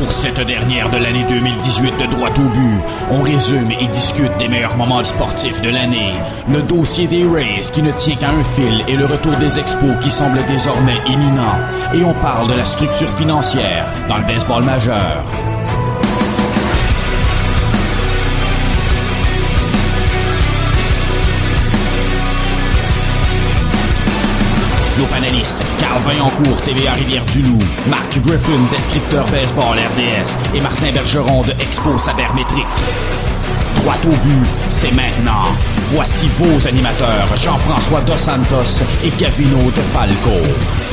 Pour cette dernière de l'année 2018 de droit au but, on résume et discute des meilleurs moments sportifs de l'année, le dossier des Rays qui ne tient qu'à un fil et le retour des expos qui semble désormais imminent. Et on parle de la structure financière dans le baseball majeur. Nos panélistes, TVA Rivière-du-Loup, Marc Griffin, descripteur baseball RDS et Martin Bergeron de Expo Sabermétrique. Droit au but, c'est maintenant. Voici vos animateurs, Jean-François Dos Santos et Gavino de Falco.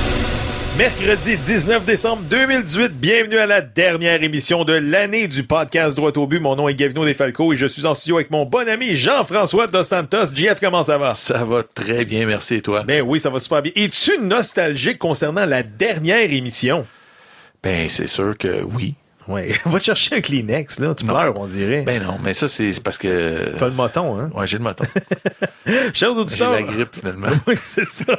Mercredi 19 décembre 2018, bienvenue à la dernière émission de l'année du podcast Droit au but. Mon nom est Gavino Desfalco et je suis en studio avec mon bon ami Jean-François Dos Santos. JF, comment ça va? Ça va très bien, merci et toi? Ben oui, ça va super bien. Es-tu nostalgique concernant la dernière émission? Ben, c'est sûr que oui. Ouais, va te chercher un Kleenex, là. Tu pleures, on dirait. Ben non, mais ça, c'est parce que... T'as le moton, hein? Ouais, j'ai le moton. Chers J'ai auditeurs. la grippe, finalement. oui, c'est ça.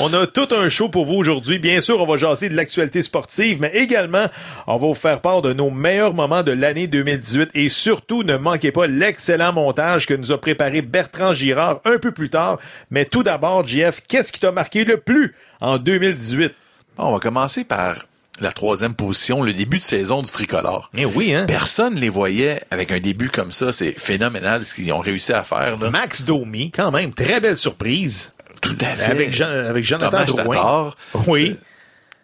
On a tout un show pour vous aujourd'hui. Bien sûr, on va jaser de l'actualité sportive, mais également, on va vous faire part de nos meilleurs moments de l'année 2018 et surtout, ne manquez pas l'excellent montage que nous a préparé Bertrand Girard un peu plus tard. Mais tout d'abord, JF, qu'est-ce qui t'a marqué le plus en 2018? Bon, on va commencer par la troisième position, le début de saison du tricolore. Eh oui, hein? Personne les voyait avec un début comme ça. C'est phénoménal ce qu'ils ont réussi à faire. Là. Max Domi, quand même, très belle surprise. Tout à fait. Avec, Jean, avec Jonathan Drouin. Oui.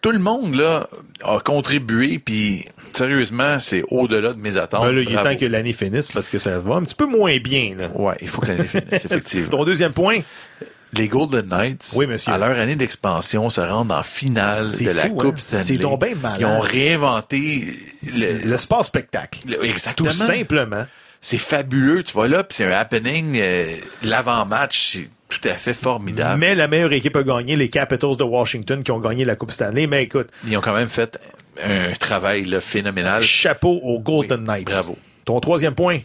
Tout le monde là a contribué, puis sérieusement, c'est au-delà de mes attentes. Ben là, il est temps que l'année finisse parce que ça va un petit peu moins bien. Là. Ouais, il faut que l'année finisse, effectivement. Ton deuxième point, Les Golden Knights, Oui, monsieur. à leur année d'expansion, se rendent en finale de la Coupe hein? Stanley. C'est donc bien malade. Ils ont réinventé le, le sport spectacle. le- exactement. Tout simplement. C'est fabuleux. Tu vois là, puis c'est un happening. euh, L'avant-match, c'est tout à fait formidable. Mais la meilleure équipe a gagné, les Capitals de Washington qui ont gagné la Coupe Stanley. Mais écoute, Ils ont quand même fait un travail là, phénoménal. chapeau aux Golden Oui, Knights. bravo. Ton troisième point.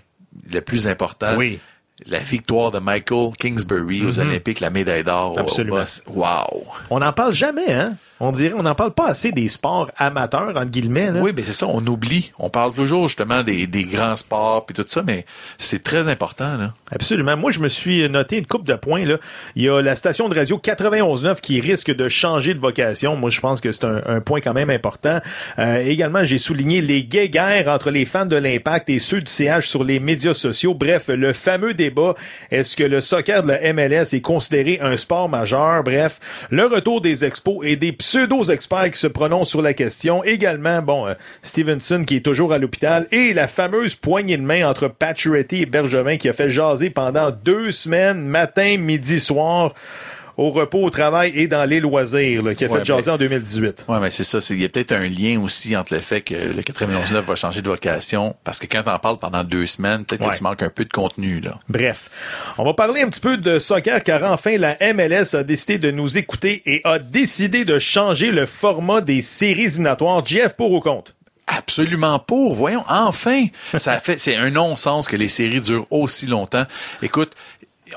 Le plus important, Oui. La victoire de Michael Kingsbury aux Olympiques, la médaille d'or au Mhm. Absolument. Wow. On n'en parle jamais, hein? On dirait, on n'en parle pas assez des sports amateurs, entre guillemets. Là. Oui, mais c'est ça, on oublie. On parle toujours justement des, des grands sports puis tout ça, mais c'est très important. Là. Absolument. Moi, je me suis noté une coupe de points. Là. Il y a la station de radio 91.9 qui risque de changer de vocation. Moi, je pense que c'est un, un point quand même important. Euh, également, j'ai souligné les guéguerres entre les fans de l'Impact et ceux du CH sur les médias sociaux. Bref, le fameux débat, est-ce que le soccer de la MLS est considéré un sport majeur? Bref, le retour des expos et des pseudo-experts qui se prononcent sur la question. Également, bon, euh, Stevenson qui est toujours à l'hôpital et la fameuse poignée de main entre Pacioretty et Bergevin qui a fait jaser pendant deux semaines, matin, midi, soir, au repos, au travail et dans les loisirs, là, qui a Ouais, fait jaser mais- en 2018. Ouais, mais c'est ça. c'est- Il y a peut-être un lien aussi entre le fait que le 91.9 va changer de vocation, parce que quand t'en parles pendant deux semaines, peut-être Ouais. que tu manques un peu de contenu. là. Bref, on va parler un petit peu de soccer car enfin la MLS a décidé de nous écouter et a décidé de changer le format des séries éliminatoires. Jeff pour ou contre? Absolument pour. Voyons, enfin. Ça fait, c'est un non-sens que les séries durent aussi longtemps. Écoute,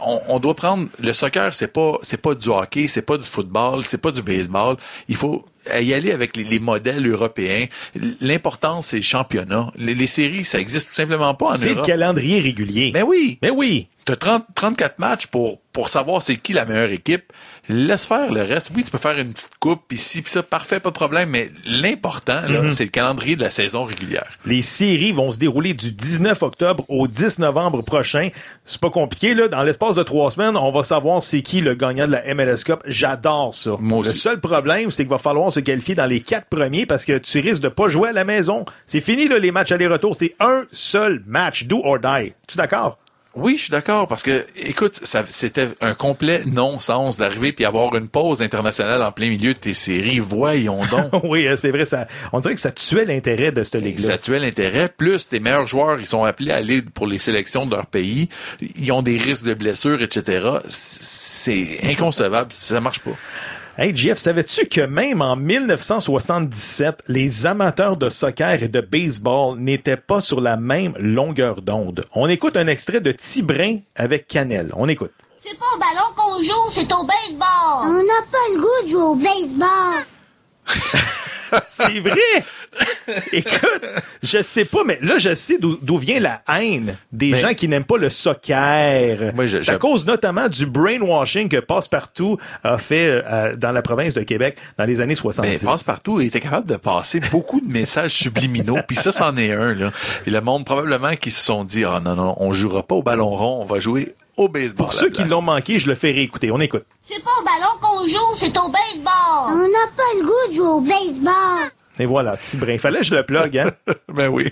on, on doit prendre le soccer, c'est pas, c'est pas du hockey, c'est pas du football, c'est pas du baseball. Il faut y aller avec les, les modèles européens. L'important, c'est le championnat. Les, les séries, ça existe tout simplement pas en C'est le Europe. calendrier régulier. Mais oui. Mais oui. T'as 30, 34 matchs pour, pour savoir c'est qui la meilleure équipe. Laisse faire le reste. Oui, tu peux faire une petite coupe ici, puis ça, parfait, pas de problème. Mais l'important, là, Mhm. c'est le calendrier de la saison régulière. Les séries vont se dérouler du 19 octobre au 10 novembre prochain. C'est pas compliqué, là. Dans l'espace de trois semaines, on va savoir c'est qui le gagnant de la MLS Cup. J'adore ça. Moi Le seul problème, c'est qu'il va falloir se qualifier dans les quatre premiers parce que tu risques de pas jouer à la maison. C'est fini, là, les matchs aller-retour. C'est un seul match. Do or die. Tu d'accord? Oui, je suis d'accord parce que, écoute, ça, c'était un complet non-sens d'arriver puis avoir une pause internationale en plein milieu de tes séries. Voyons donc. oui, euh, c'est vrai. Ça, on dirait que ça tuait l'intérêt de cette ligue-là. Ça tuait l'intérêt. Plus tes meilleurs joueurs, ils sont appelés à aller pour les sélections de leur pays. Ils ont des risques de blessures, etc. C'est inconcevable. Ça marche pas. Hey Jeff, savais-tu que même en 1977, les amateurs de soccer et de baseball n'étaient pas sur la même longueur d'onde? On écoute un extrait de Tibrin avec Canel. On écoute. C'est pas au ballon qu'on joue, c'est au baseball. On n'a pas le goût de jouer au baseball. C'est vrai! Écoute, je sais pas, mais là, je sais d'où vient la haine des Mais- gens qui n'aiment pas le soccer. Moi, je- je- cause notamment du brainwashing que Passepartout a fait euh, dans la province de Québec dans les années 70. Mais passe-partout, était capable de passer beaucoup de messages subliminaux, puis ça, c'en est un, là. Et le monde, probablement, qui se sont dit, ah non, non, on jouera pas au ballon rond, on va jouer au baseball. Pour ceux qui l'ont manqué, je le fais réécouter. On écoute. C'est pas au ballon qu'on joue, c'est au baseball. On n'a pas le goût de jouer au baseball. Et voilà, Tibrin. Fallait que je le plug, hein? ben oui.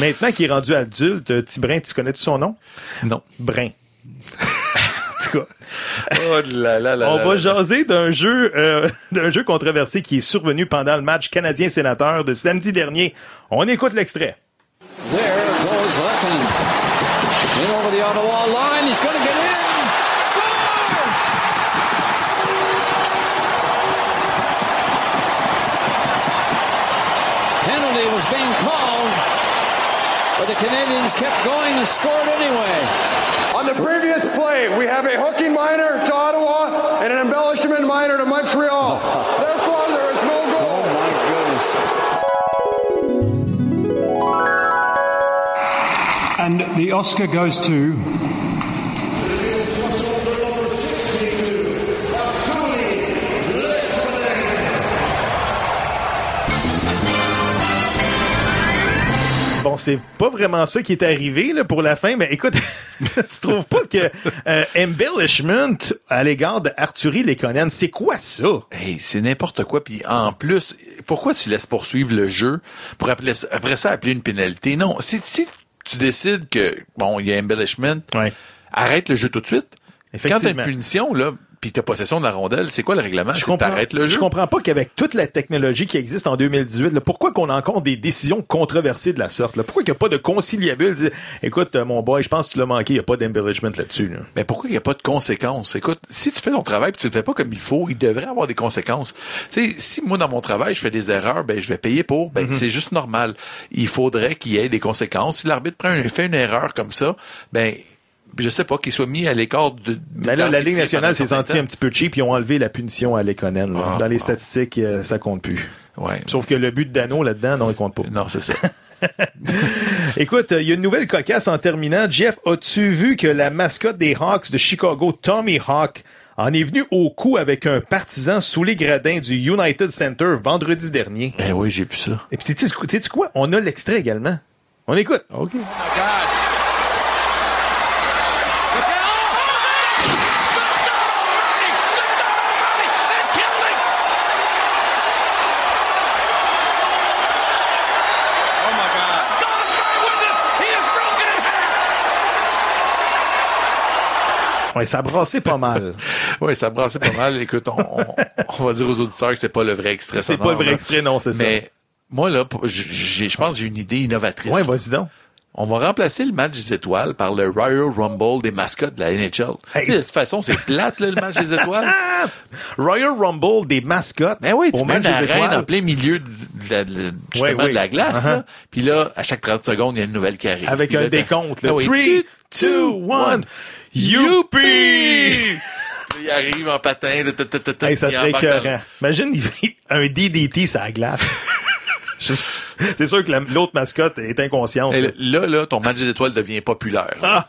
Maintenant qu'il est rendu adulte, Tibrin, tu connais son nom? Non. Brin. en tout cas. Oh là là là On là va là. jaser d'un jeu, euh, d'un jeu controversé qui est survenu pendant le match canadien-sénateur de samedi dernier. On écoute l'extrait. There goes the kept going and scored anyway. On the previous play, we have a hooking minor to Ottawa and an embellishment minor to Montreal. Therefore, there is no goal. Oh my goodness. And the Oscar goes to Bon, c'est pas vraiment ça qui est arrivé là, pour la fin, mais écoute, tu trouves pas que euh, embellishment à l'égard d'Arthurie Lekonen, c'est quoi ça? Hey, c'est n'importe quoi. Puis en plus, pourquoi tu laisses poursuivre le jeu pour appeler, après ça appeler une pénalité? Non, si, si tu décides que, bon, il y a embellishment, Ouais. arrête le jeu tout de suite. Quand t'as une punition, là, puis t'as possession de la rondelle, c'est quoi le règlement? Je comprends, je comprends pas qu'avec toute la technologie qui existe en 2018, là, pourquoi qu'on a encore des décisions controversées de la sorte? Là? Pourquoi qu'il n'y a pas de conciliabule? Écoute, euh, mon boy, je pense que tu l'as manqué, il n'y a pas d'embellishment là-dessus. Là. Mais pourquoi il n'y a pas de conséquences? Écoute, si tu fais ton travail et tu le fais pas comme il faut, il devrait avoir des conséquences. Tu sais, si moi, dans mon travail, je fais des erreurs, ben, je vais payer pour, ben, c'est juste normal. Il faudrait qu'il y ait des conséquences. Si l'arbitre fait une erreur comme ça, ben, je sais pas, qu'il soit mis à l'écart de, Mais là, la Ligue nationale s'est sentie un temps. petit peu cheap, ils ont enlevé la punition à Lekonen. Ah, Dans les ah. statistiques, euh, ça compte plus. Ouais. Sauf que le but de Dano là-dedans, non, il compte pas. Non, c'est ça. Écoute, il y a une nouvelle cocasse en terminant. Jeff, as-tu vu que la mascotte des Hawks de Chicago, Tommy Hawk, en est venu au coup avec un partisan sous les gradins du United Center vendredi dernier? ben oui, j'ai vu ça. Et puis, tu sais tu sais quoi? On a l'extrait également. On écoute. OK. Ouais, ça a brassé pas mal. Oui, ça brassait pas mal. Écoute, on, on- on va dire aux auditeurs que c'est pas le vrai extrait. C'est pas le vrai là. extrait, non, c'est ça. Mais moi, là, je pense que j'ai une idée innovatrice. Ouais, vas-y donc. On va remplacer le match des étoiles par le Royal Rumble des mascottes de la NHL. Hey, de toute façon, c'est plate, là, le match des étoiles. Royal Rumble des mascottes. Mais Ben oui, tu mets une arène en plein milieu de, la, de- justement Ouais, oui. de la glace, Uh-huh. là. Puis là, à chaque 30 secondes, il y a une nouvelle arrive. Avec Puis un là, décompte. Là. Ah oui. 3, 2, 1. Youpi! Il arrive en patin. de- de- de- Hey, ça serait écœurant. Imagine il- un DDT sur la glace. C'est sûr que la- l'autre mascotte est inconsciente. Et là, là, ton match des étoiles devient populaire. Ah!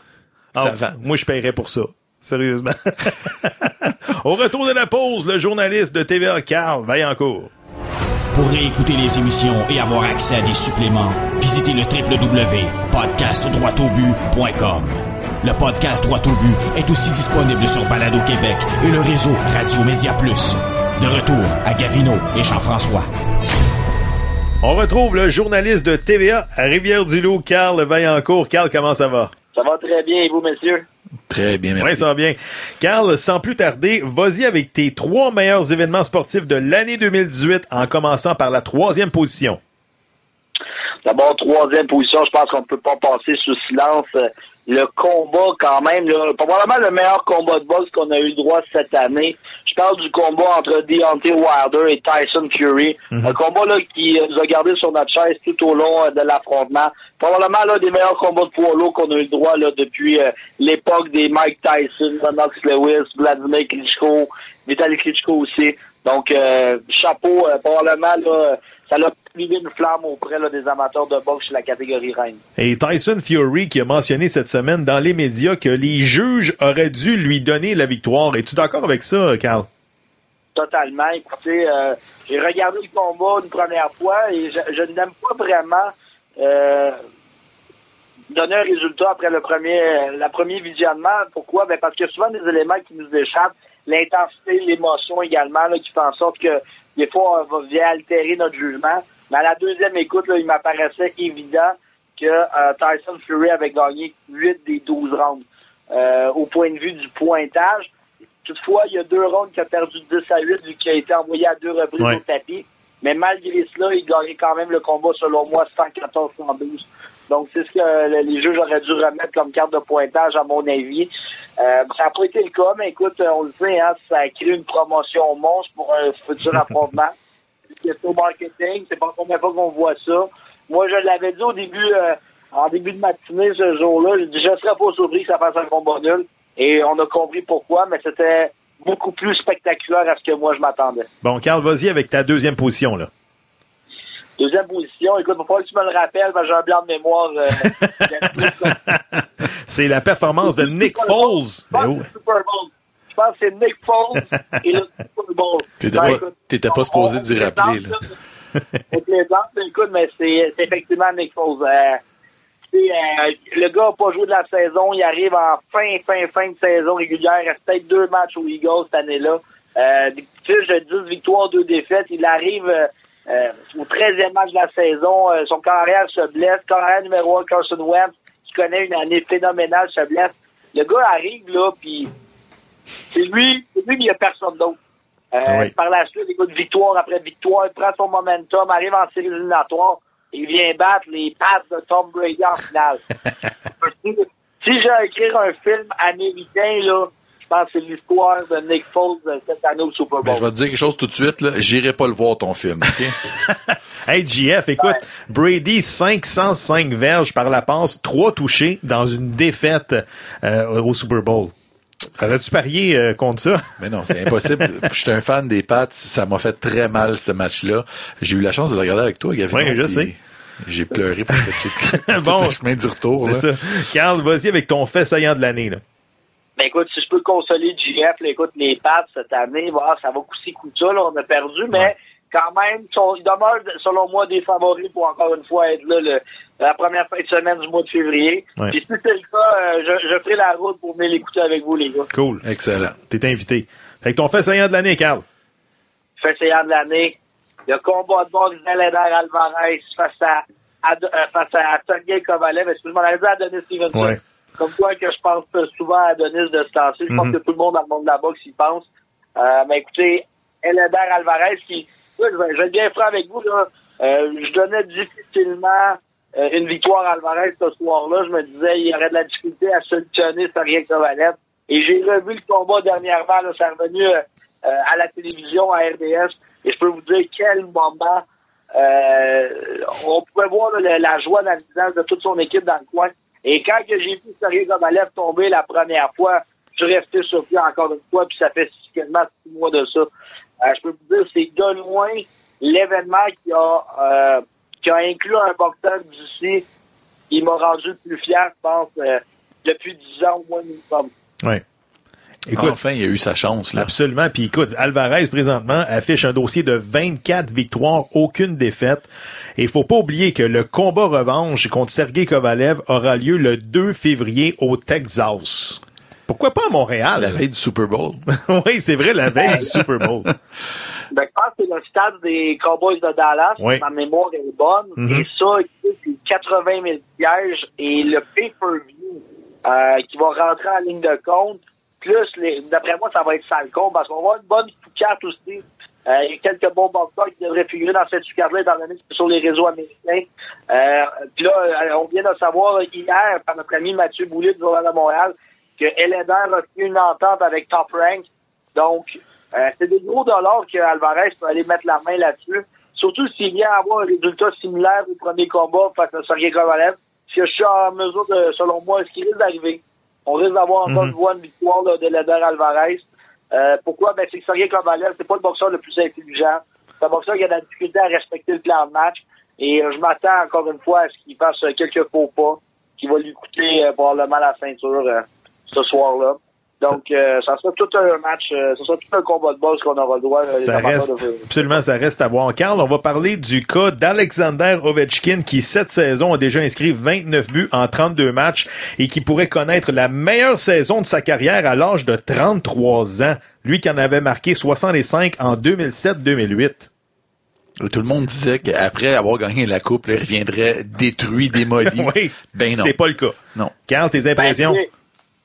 Ça Ah, vend. Moi, je paierais pour ça. Sérieusement. Au retour de la pause, le journaliste de TVA, Carl Vaillancourt. Pour réécouter les émissions et avoir accès à des suppléments, visitez le www.podcastdroitaubu.com. Le podcast Droit au but est aussi disponible sur Balado Québec et le réseau Radio Média Plus. De retour à Gavino et Jean-François. On retrouve le journaliste de TVA à Rivière-du-Loup, Carl Vaillancourt. Carl, comment ça va? Ça va très bien, et vous, messieurs? Très bien, merci. Oui, ça va bien. Carl, sans plus tarder, vas-y avec tes trois meilleurs événements sportifs de l'année 2018 en commençant par la troisième position. D'abord, troisième position, je pense qu'on ne peut pas passer sous silence euh, le combat quand même, là, probablement le meilleur combat de boxe qu'on a eu droit cette année. Je parle du combat entre Deontay Wilder et Tyson Fury. Un combat là, qui nous a gardé sur notre chaise tout au long euh, de l'affrontement. Probablement l'un des meilleurs combats de poids lourds qu'on a eu droit là, depuis euh, l'époque des Mike Tyson, Lennox Lewis, Vladimir Klitschko, Vitaly Klitschko aussi. Donc, euh, chapeau, euh, probablement, là, ça a allumé une flamme auprès là, des amateurs de boxe chez la catégorie reine. Et Tyson Fury qui a mentionné cette semaine dans les médias que les juges auraient dû lui donner la victoire. Es-tu d'accord avec ça, Carl? Totalement. Écoutez, euh, j'ai regardé le combat une première fois et je, je n'aime pas vraiment euh, donner un résultat après le premier, le premier visionnement. Pourquoi? Ben parce a souvent des éléments qui nous échappent. L'intensité, l'émotion également, là, qui fait en sorte que des fois, on va vient altérer notre jugement. Mais à la deuxième écoute, là, il m'apparaissait évident que euh, Tyson Fury avait gagné 8 des 12 rounds. Euh, au point de vue du pointage. Toutefois, il y a deux rounds qui a perdu 10 à 8 vu qu'il a été envoyé à deux reprises Ouais. au tapis. Mais malgré cela, il gagnait quand même le combat, selon moi, 114-112. Donc, c'est ce que les juges auraient dû remettre comme carte de pointage, à mon avis. Euh, ça n'a pas été le cas, mais écoute, euh, on le sait, hein, ça a créé une promotion monstre pour un futur affrontement. C'est au marketing, c'est pas la première fois qu'on voit ça. Moi, je l'avais dit au début, euh, en début de matinée, ce jour-là, je je serais pas surpris que ça fasse un combat nul. Et on a compris pourquoi, mais c'était beaucoup plus spectaculaire à ce que moi je m'attendais. Bon, Carl, vas-y avec ta deuxième position, là. Deuxième position, écoute, faut pas que tu me le rappelles, j'ai un blanc de mémoire. euh, C'est la performance de Nick Foles. Je pense Ben que c'est Super Bowl. Je pense que c'est Nick Foles et le Super Bowl. T'étais Ben, pas- t'étais pas supposé d'y rappeler, là. Plaisante, mais écoute, mais c'est c'est effectivement Nick Foles. Euh, euh, le gars n'a pas joué de la saison. Il arrive en fin, fin, fin de saison régulière. Il reste peut-être deux matchs aux Eagles cette année-là. Euh, des fiches de 10 victoires, 2 défaites. Il arrive euh, au 13e match de la saison. Euh, son carrière se blesse. Carrière numéro 1, Carson Wentz, qui connaît une année phénoménale, se blesse. Le gars arrive, là, puis c'est lui, c'est lui, mais il n'y a personne d'autre. Euh, Oui. Par la suite, écoute, victoire après victoire, il prend son momentum, arrive en série éliminatoire, et il vient battre les pattes de Tom Brady en finale. si j'ai à écrire un film américain, là, pense que c'est l'histoire de Nick Foles de cette année au Super Mais Bowl. je vais te dire quelque chose tout de suite, là. J'irai pas le voir, ton film, OK? Hey, JF, écoute, Brady, 505 verges par la passe, trois touchés dans une défaite euh, au Super Bowl. Aurais-tu parié euh, contre ça? Mais non, c'est impossible. Je suis un fan des Pats. Ça m'a fait très mal, ce match-là. J'ai eu la chance de le regarder avec toi, Gavin. Oui, je sais. J'ai pleuré parce que Bon. bon. le chemin du retour. C'est là. ça. Carl, vas-y avec ton fait saillant de l'année. là. Ben écoute, si je peux consoler JF, là, écoute, les Pats cette année, voilà, ça va coûter coup de ça, là, on a perdu, mais quand même, sont- ils demeurent, selon moi, des favoris pour encore une fois être là le- la première fin de semaine du mois de février. Ouais. Puis si c'est le cas, euh, je, je ferai la route pour venir l'écouter avec vous, les gars. Cool. Excellent. T'es invité. Fait que ton fait saillant de l'année, Carl. Fait essayant de l'année, le combat de boxe d'Aleder Alvarez face à, euh, face à Sergei Kovalev. Est-ce que je m'en avais dit à Adonis Stevenson? Ouais. Comme quoi que je pense souvent à Adonis de temps-ci. Je pense Mhm. que tout le monde dans le monde de la boxe y pense. Euh, mais écoutez, Eleder Alvarez, qui, là, je vais, être bien franc avec vous, là, euh, je donnais difficilement euh, une victoire à Alvarez ce soir-là. Je me disais, il y aurait de la difficulté à solutionner Sergei Kovalev. Et j'ai revu le combat dernièrement, là, ça est revenu euh, à la télévision, à RDS. Et je peux vous dire quel moment on pouvait voir là, la joie dans le visage de toute son équipe dans le coin. Et quand j'ai vu Sergei Kovalev tomber la première fois, je suis resté surpris encore une fois, puis ça fait quasiment six mois de ça. Euh, je peux vous dire, c'est de loin l'événement qui a euh, qui a inclus un boxeur d'ici. Il m'a rendu plus fier, je pense, euh, depuis dix ans au moins minimum. Ouais. Écoute, enfin, il a eu sa chance. Là. Absolument. Puis écoute, Alvarez, présentement, affiche un dossier de 24 victoires, aucune défaite. Et il faut pas oublier que le combat revanche contre Sergei Kovalev aura lieu le 2 février au Texas. Pourquoi pas à Montréal? La veille du Super Bowl. oui, c'est vrai, la veille du Super Bowl. Ben, je pense que c'est le stade des Cowboys de Dallas. Oui. Ma mémoire est bonne. Mhm. Et ça, c'est 80 000 pièges. Et le pay-per-view euh, qui va rentrer en ligne de compte, plus, d'après moi, ça va être sale con parce qu'on va avoir une bonne carte aussi. Euh, il y a quelques bons boxeurs qui devraient figurer dans cette carte-là, étant donné que sur les réseaux américains. Euh, Puis là, euh, on vient de savoir hier par notre ami Mathieu Boulet du Journal de Montréal que Eleder a fait une entente avec Top Rank. Donc, euh, c'est des gros dollars que Alvarez peut aller mettre la main là-dessus. Surtout s'il vient avoir un résultat similaire au premier combat face à Sergei Kovalev. Ce que je suis en mesure de, selon moi, ce qui risque d'arriver. On risque d'avoir encore Mhm. une fois une victoire là, de Leder Alvarez. Euh, pourquoi? Ben, c'est que Sergei Kovalev, c'est pas le boxeur le plus intelligent. C'est un boxeur qui a de la difficulté à respecter le plan de match. Et euh, je m'attends encore une fois à ce qu'il fasse euh, quelques faux pas qui va lui coûter euh, probablement la ceinture euh, ce soir-là. Donc, euh, ça sera tout un match, euh, ça sera tout un combat de boss qu'on aura le droit. euh, Ça reste, de- absolument, ça reste à voir. Carl, on va parler du cas d'Alexander Ovechkin qui, cette saison, a déjà inscrit 29 buts en 32 matchs et qui pourrait connaître la meilleure saison de sa carrière à l'âge de 33 ans. Lui qui en avait marqué 65 en 2007-2008. Tout le monde disait qu'après avoir gagné la coupe, il reviendrait détruit, démoli. oui, Ben non. c'est pas le cas. Non. Carl, tes Ben,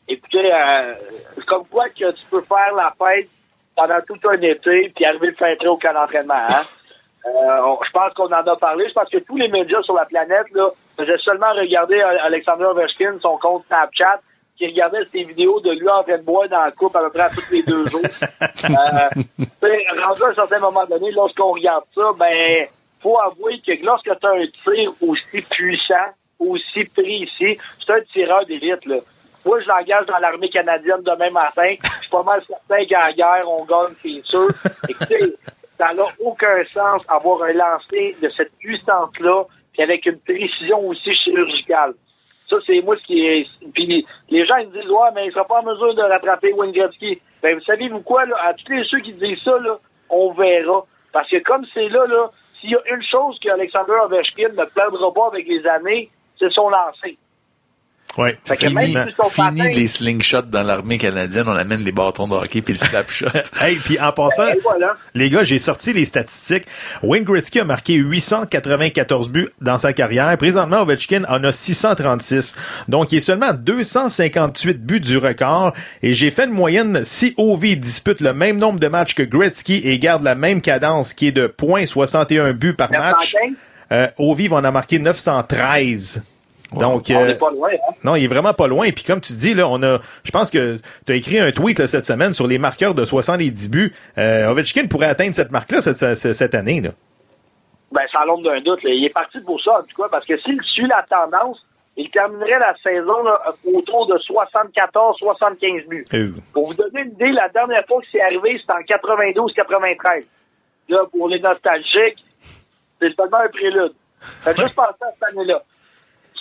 écoutez, écoutez, euh, comme quoi que tu peux faire la fête pendant tout un été puis arriver le fin prêt au camp d'entraînement. Hein? Euh, je pense qu'on en a parlé. Je pense que tous les médias sur la planète là, faisaient seulement regarder euh, Alexander Ovechkin, son compte Snapchat, qui regardait ses vidéos de lui en train de boire dans la coupe à peu près à tous les deux jours. euh, tu sais, rendu à un certain moment donné, lorsqu'on regarde ça, ben faut avouer que lorsque tu as un tir aussi puissant, aussi précis, c'est un tireur d'élite. Moi, je l'engage dans l'armée canadienne demain matin. Je suis pas mal certain la guerre, on gagne, c'est sûr. Écoutez, ça n'a aucun sens avoir un lancer de cette puissance-là, puis avec une précision aussi chirurgicale. Ça, c'est moi ce qui est. Puis les gens ils me disent Ouais, mais il sera pas en mesure de rattraper Wayne Gretzky. Ben, vous savez-vous quoi, là, à tous les ceux qui disent ça, là, on verra. Parce que comme c'est là, là, s'il y a une chose qu'Alexander Ovechkin ne perdra pas avec les années, c'est son lancer. Oui, Fait que même Fini, fini patin- les slingshots dans l'armée canadienne, on amène les bâtons de hockey puis le slapshot. Hey, puis en passant, voilà. les gars, j'ai sorti les statistiques. Wayne Gretzky a marqué 894 buts dans sa carrière. Présentement, Ovechkin en a 636. Donc, il est seulement à 258 buts du record. Et j'ai fait une moyenne. Si Ovi dispute le même nombre de matchs que Gretzky et garde la même cadence, qui est de 0.61 buts par match, 915? euh, Ovi va en avoir marqué 913. Donc, On euh, n'est pas loin, hein? non, il est vraiment pas loin. Puis comme tu dis, là, on a, je pense que tu as écrit un tweet là, cette semaine sur les marqueurs de 70 buts. Euh, Ovechkin pourrait atteindre cette marque-là cette, cette, cette année. Là. Ben, sans l'ombre d'un doute. là. Il est parti pour ça, en tout cas, parce que s'il suit la tendance, il terminerait la saison là, autour de 74-75 buts. Euh, Pour vous donner une idée, la dernière fois que c'est arrivé, c'était en 92-93. Là, pour les nostalgiques, c'est seulement un prélude. Faites juste penser à cette année-là.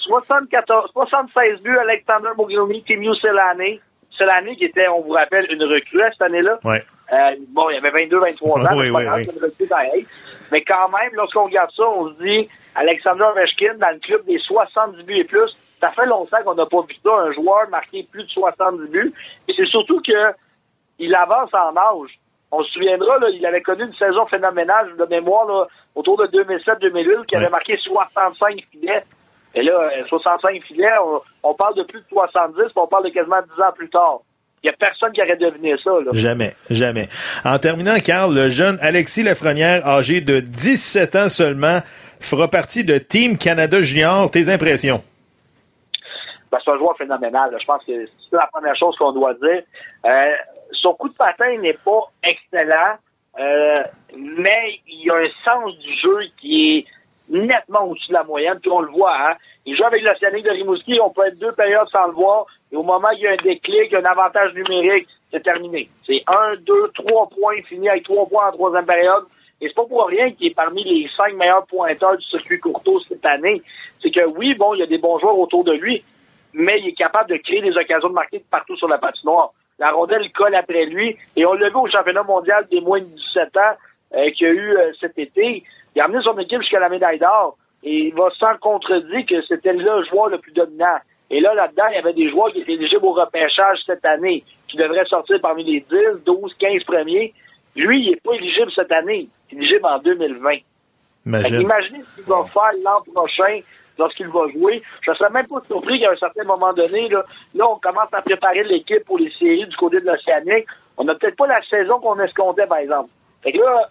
74, 76 buts, Alexander Mogilny, Timiu Selani. Selani, qui était, on vous rappelle, une recrue à cette année-là. ouais. Euh, bon, il y avait 22-23 ans, Oui, mais oui, grave. Mais quand même, lorsqu'on regarde ça, on se dit, Alexander Ovechkin, dans le club des 70 buts et plus, ça fait longtemps qu'on n'a pas vu ça, un joueur marqué plus de 70 buts. Et c'est surtout que il avance en âge. On se souviendra, là, il avait connu une saison phénoménale de mémoire là, autour de 2007-2008, qui avait marqué 65 filets. Et là, euh, 65 filets, on, on parle de plus de 70, puis on parle de quasiment 10 ans plus tard. Il n'y a personne qui aurait deviné ça. Là. Jamais, jamais. En terminant, Carl, le jeune Alexis Lafrenière, âgé de 17 ans seulement, fera partie de Team Canada Junior. Tes impressions? Ben, c'est un joueur phénoménal. là. Je pense que c'est la première chose qu'on doit dire. Euh, son coup de patin n'est pas excellent, euh, mais il a un sens du jeu qui est nettement au-dessus de la moyenne, puis on le voit. Hein? Il joue avec l'Océanique de Rimouski, on peut être deux périodes sans le voir, et au moment où il y a un déclic, un avantage numérique, c'est terminé. C'est un, deux, trois points, fini avec trois points en troisième période. Et c'est pas pour rien qu'il est parmi les cinq meilleurs pointeurs du circuit courto cette année. C'est que oui, bon, il y a des bons joueurs autour de lui, mais il est capable de créer des occasions de marquer partout sur la patinoire. La rondelle colle après lui, et on l'a vu au championnat mondial des moins de 17 ans euh, qu'il y a eu euh, cet été. Il a amené son équipe jusqu'à la médaille d'or, et il va sans contredire que c'était le joueur le plus dominant. Et là, là-dedans, il y avait des joueurs qui étaient éligibles au repêchage cette année, qui devraient sortir parmi les 10, 12, 15 premiers. Lui, il n'est pas éligible cette année. Il est éligible en 2020. Fait Imagine. Imaginez ce qu'il va faire l'an prochain lorsqu'il va jouer. Je ne serais même pas surpris qu'à un certain moment donné, là, là, on commence à préparer l'équipe pour les séries du côté de l'Océanique. On n'a peut-être pas la saison qu'on escomptait, par exemple. Fait que là,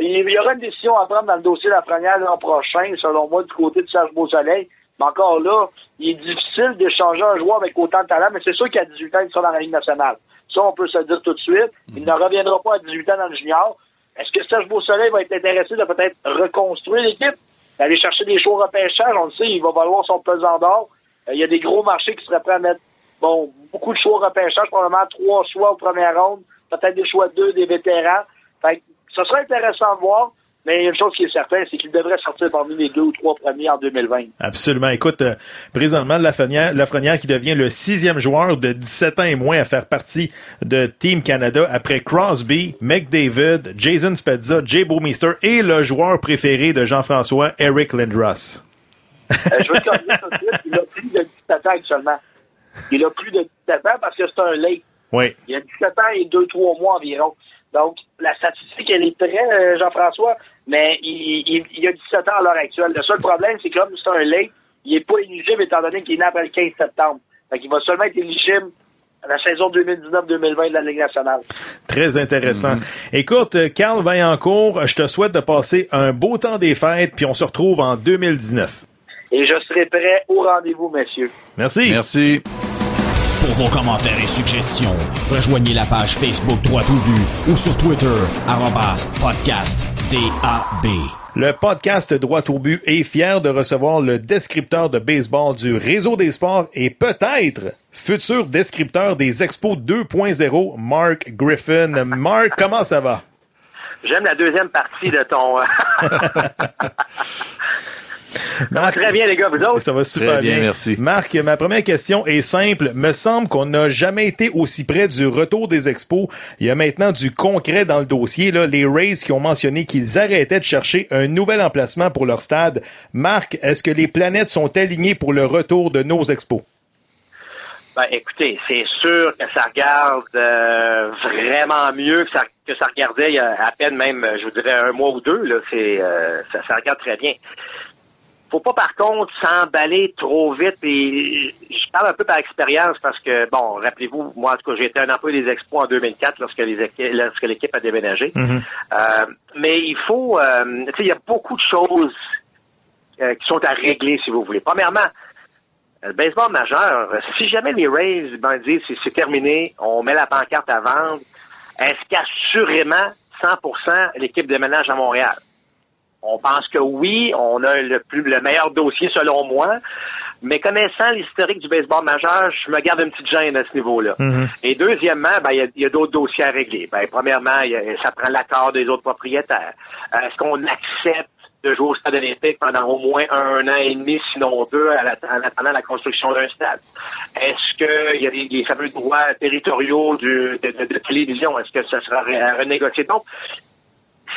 il y aura une décision à prendre dans le dossier de la première l'an prochain, selon moi, du côté de Serge Beausoleil. Mais encore là, il est difficile d'échanger un joueur avec autant de talent, mais c'est sûr qu'à 18 ans, il sera dans la Ligue nationale. Ça, on peut se le dire tout de suite. Il ne reviendra pas à 18 ans dans le junior. Est-ce que Serge Beausoleil va être intéressé de peut-être reconstruire l'équipe, d'aller chercher des choix au repêchage? On le sait, il va valoir son pesant d'or. Euh, il y a des gros marchés qui seraient prêts à mettre bon, beaucoup de choix au repêchage, probablement trois choix aux premières rondes, peut-être des choix de deux, des vétérans. Fait que ce serait intéressant de voir. Mais il y a une chose qui est certaine, c'est qu'il devrait sortir parmi les deux ou trois premiers en 2020. Absolument. Écoute, euh, présentement, Lafrenière, Lafrenière qui devient le sixième joueur de 17 ans et moins à faire partie de Team Canada après Crosby, McDavid, Jason Spezza, Jay Bouwmeester et le joueur préféré de Jean-François, Eric Lindros. Euh, je veux te dire tout de suite, il a plus de 17 ans actuellement. Il a plus de 17 ans parce que c'est un late. Oui. Il a 17 ans et 2-3 mois environ. Donc, la statistique, elle est très, euh, Jean-François, mais il, il, il a 17 ans à l'heure actuelle. Le seul problème, c'est que comme c'est un late, il n'est pas éligible étant donné qu'il est né après le 15 septembre. Fait qu'il va seulement être éligible à la saison 2019-2020 de la Ligue nationale. Très intéressant. Écoute, euh, Carl Vaillancourt, je te souhaite de passer un beau temps des fêtes, puis on se retrouve en 2019. Et je serai prêt au rendez-vous, messieurs. Merci. Merci. Pour vos commentaires et suggestions, rejoignez la page Facebook Droit au but ou sur Twitter, arrobas podcast DAB. Le podcast Droit au but est fier de recevoir le descripteur de baseball du Réseau des sports et peut-être futur descripteur des Expos 2.0, Mark Griffin. Mark, comment ça va? J'aime la deuxième partie de ton... Marc, très bien, les gars, vous autres? Ça va super Très bien, merci. Marc, ma première question est simple. Me semble qu'on n'a jamais été aussi près du retour des expos. Il y a maintenant du concret dans le dossier. Là. Les Rays qui ont mentionné qu'ils arrêtaient de chercher un nouvel emplacement pour leur stade. Marc, est-ce que les planètes sont alignées pour le retour de nos expos? Ben, écoutez, c'est sûr que ça regarde euh, vraiment mieux que ça, que ça regardait il y a à peine même, je vous dirais, un mois ou deux. Là, c'est, euh, ça, ça regarde très bien. Faut pas, par contre, s'emballer trop vite. Et je parle un peu par expérience parce que, bon, rappelez-vous, moi, en tout cas, j'ai été un employé des Expos en 2004 lorsque, les, lorsque l'équipe a déménagé. Euh, mais il faut, euh, tu sais, il y a beaucoup de choses euh, qui sont à régler, si vous voulez. Premièrement, le baseball majeur, si jamais les Rays ben, disent c'est, c'est terminé, on met la pancarte à vendre, est-ce qu'assurément 100% l'équipe déménage à Montréal? On pense que oui, on a le plus le meilleur dossier selon moi, mais connaissant l'historique du baseball majeur, je me garde une petite gêne à ce niveau-là. Et deuxièmement, ben, il y a- il y, a, d'autres dossiers à régler. Ben, premièrement, il y a- ça prend l'accord des autres propriétaires. Euh, Est-ce qu'on accepte de jouer au stade olympique pendant au moins un an et demi, sinon deux, en attendant la construction d'un stade? Est-ce qu'il y a des, des fameux droits territoriaux du- de, de- de télévision? Est-ce que ça sera renégocier? Donc,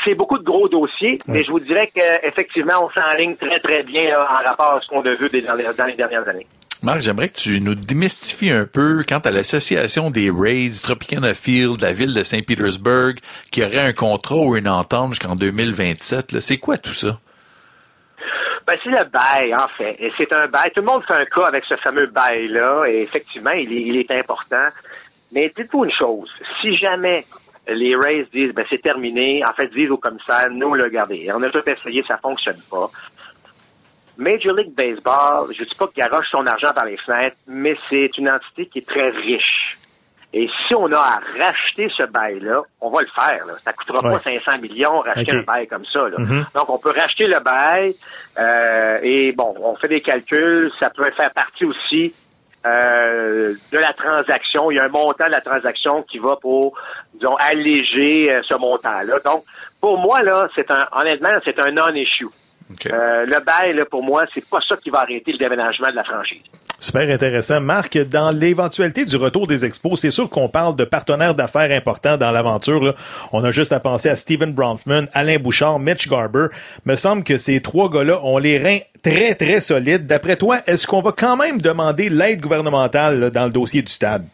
c'est beaucoup de gros dossiers, mais je vous dirais qu'effectivement, on s'enligne très, très bien là, en rapport à ce qu'on a vu dans les, dans les dernières années. Marc, j'aimerais que tu nous démystifies un peu quant à l'association des Rays, du Tropicana Field, de la ville de Saint-Pétersbourg, qui aurait un contrat ou une entente jusqu'en 2027. là. C'est quoi tout ça? Ben, c'est le bail, en fait. Et c'est un bail. Tout le monde fait un cas avec ce fameux bail-là, et effectivement, il est, il est important. Mais dites-vous une chose. Si jamais les Rays disent, ben, c'est terminé, en fait, disent au commissaire, nous, le regardez, on a tout essayé, ça fonctionne pas. Major League Baseball, je dis pas qu'il garoche son argent par les fenêtres, mais c'est une entité qui est très riche. Et si on a à racheter ce bail-là, on va le faire. Là. Ça coûtera Ouais. pas 500 millions racheter un bail comme ça. là. Donc, on peut racheter le bail euh, et bon, on fait des calculs. Ça peut faire partie aussi euh, de la transaction. Il y a un montant de la transaction qui va pour, disons, alléger euh, ce montant-là. Donc, pour moi, là, c'est un, honnêtement, c'est un non-issue. OK. Euh, le bail, là, pour moi, c'est pas ça qui va arrêter le déménagement de la franchise. Super intéressant. Marc, dans l'éventualité du retour des expos, c'est sûr qu'on parle de partenaires d'affaires importants dans l'aventure. On a juste à penser à Steven Bronfman, Alain Bouchard, Mitch Garber. Me semble que ces trois gars-là ont les reins très, très solides. D'après toi, est-ce qu'on va quand même demander l'aide gouvernementale dans le dossier du stade?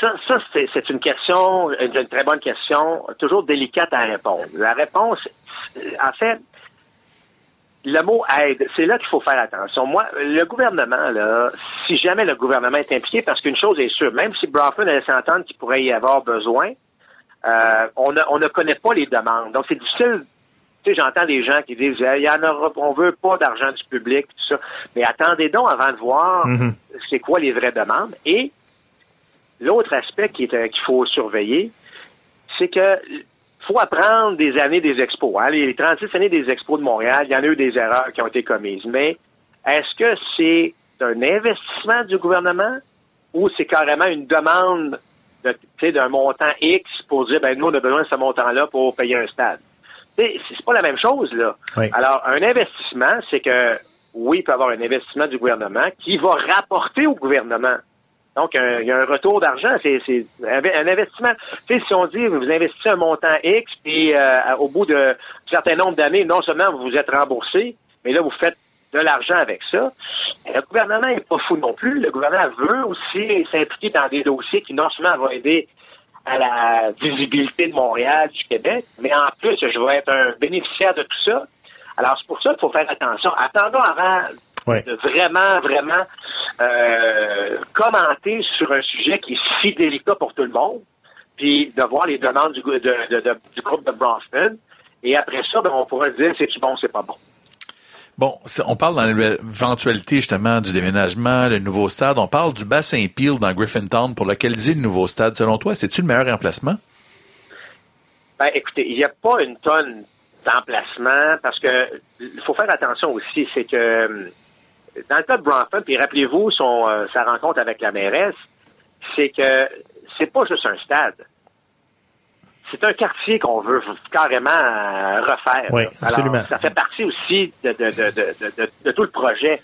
Ça, ça c'est, une question, une, très bonne question, toujours délicate à répondre. La réponse, en fait, le mot aide, c'est là qu'il faut faire attention. Moi, le gouvernement, là, si jamais le gouvernement est impliqué, parce qu'une chose est sûre, même si Bronfman allait s'entendre qu'il pourrait y avoir besoin, euh, on, ne, on ne connaît pas les demandes. Donc, c'est difficile. Tu sais, j'entends des gens qui disent, il y en aura, on veut pas d'argent du public, tout ça. Mais attendez donc avant de voir c'est quoi les vraies demandes. Et L'autre aspect euh, qu'il faut surveiller, c'est que faut apprendre des années des expos. Hein. Les 36 années des expos de Montréal, il y en a eu des erreurs qui ont été commises. Mais est-ce que c'est un investissement du gouvernement ou c'est carrément une demande de, d'un montant X pour dire, ben nous, on a besoin de ce montant-là pour payer un stade? C'est c'est pas la même chose, là. Oui. Alors, un investissement, c'est que, oui, il peut y avoir un investissement du gouvernement qui va rapporter au gouvernement. Donc, il y a un retour d'argent. C'est un investissement. Tu si on dit vous investissez un montant X, puis euh, au bout de un certain nombre d'années, non seulement vous vous êtes remboursé, mais là, vous faites de l'argent avec ça. Le gouvernement n'est pas fou non plus. Le gouvernement veut aussi s'impliquer dans des dossiers qui non seulement vont aider à la visibilité de Montréal, du Québec, mais en plus, je vais être un bénéficiaire de tout ça. Alors, c'est pour ça qu'il faut faire attention. Attendons avant Ouais. de vraiment, vraiment euh, commenter sur un sujet qui est si délicat pour tout le monde, puis de voir les demandes du, gou- de- de- de- du groupe de Bronfman. Et après ça, ben, on pourra dire c'est-tu bon, c'est pas bon. Bon, c'est- on parle dans l'éventualité justement du déménagement, le nouveau stade. On parle du bassin Peel dans Griffintown pour localiser le nouveau stade. Selon toi, c'est-tu le meilleur emplacement? Ben, écoutez, il n'y a pas une tonne d'emplacement parce que il faut faire attention aussi, c'est que euh, dans le cas de Bronfman, puis rappelez-vous son euh, sa rencontre avec la mairesse, c'est que c'est pas juste un stade. C'est un quartier qu'on veut carrément euh, refaire. Oui, Alors, absolument. ça fait partie aussi de, de, de, de, de- de- de tout le projet.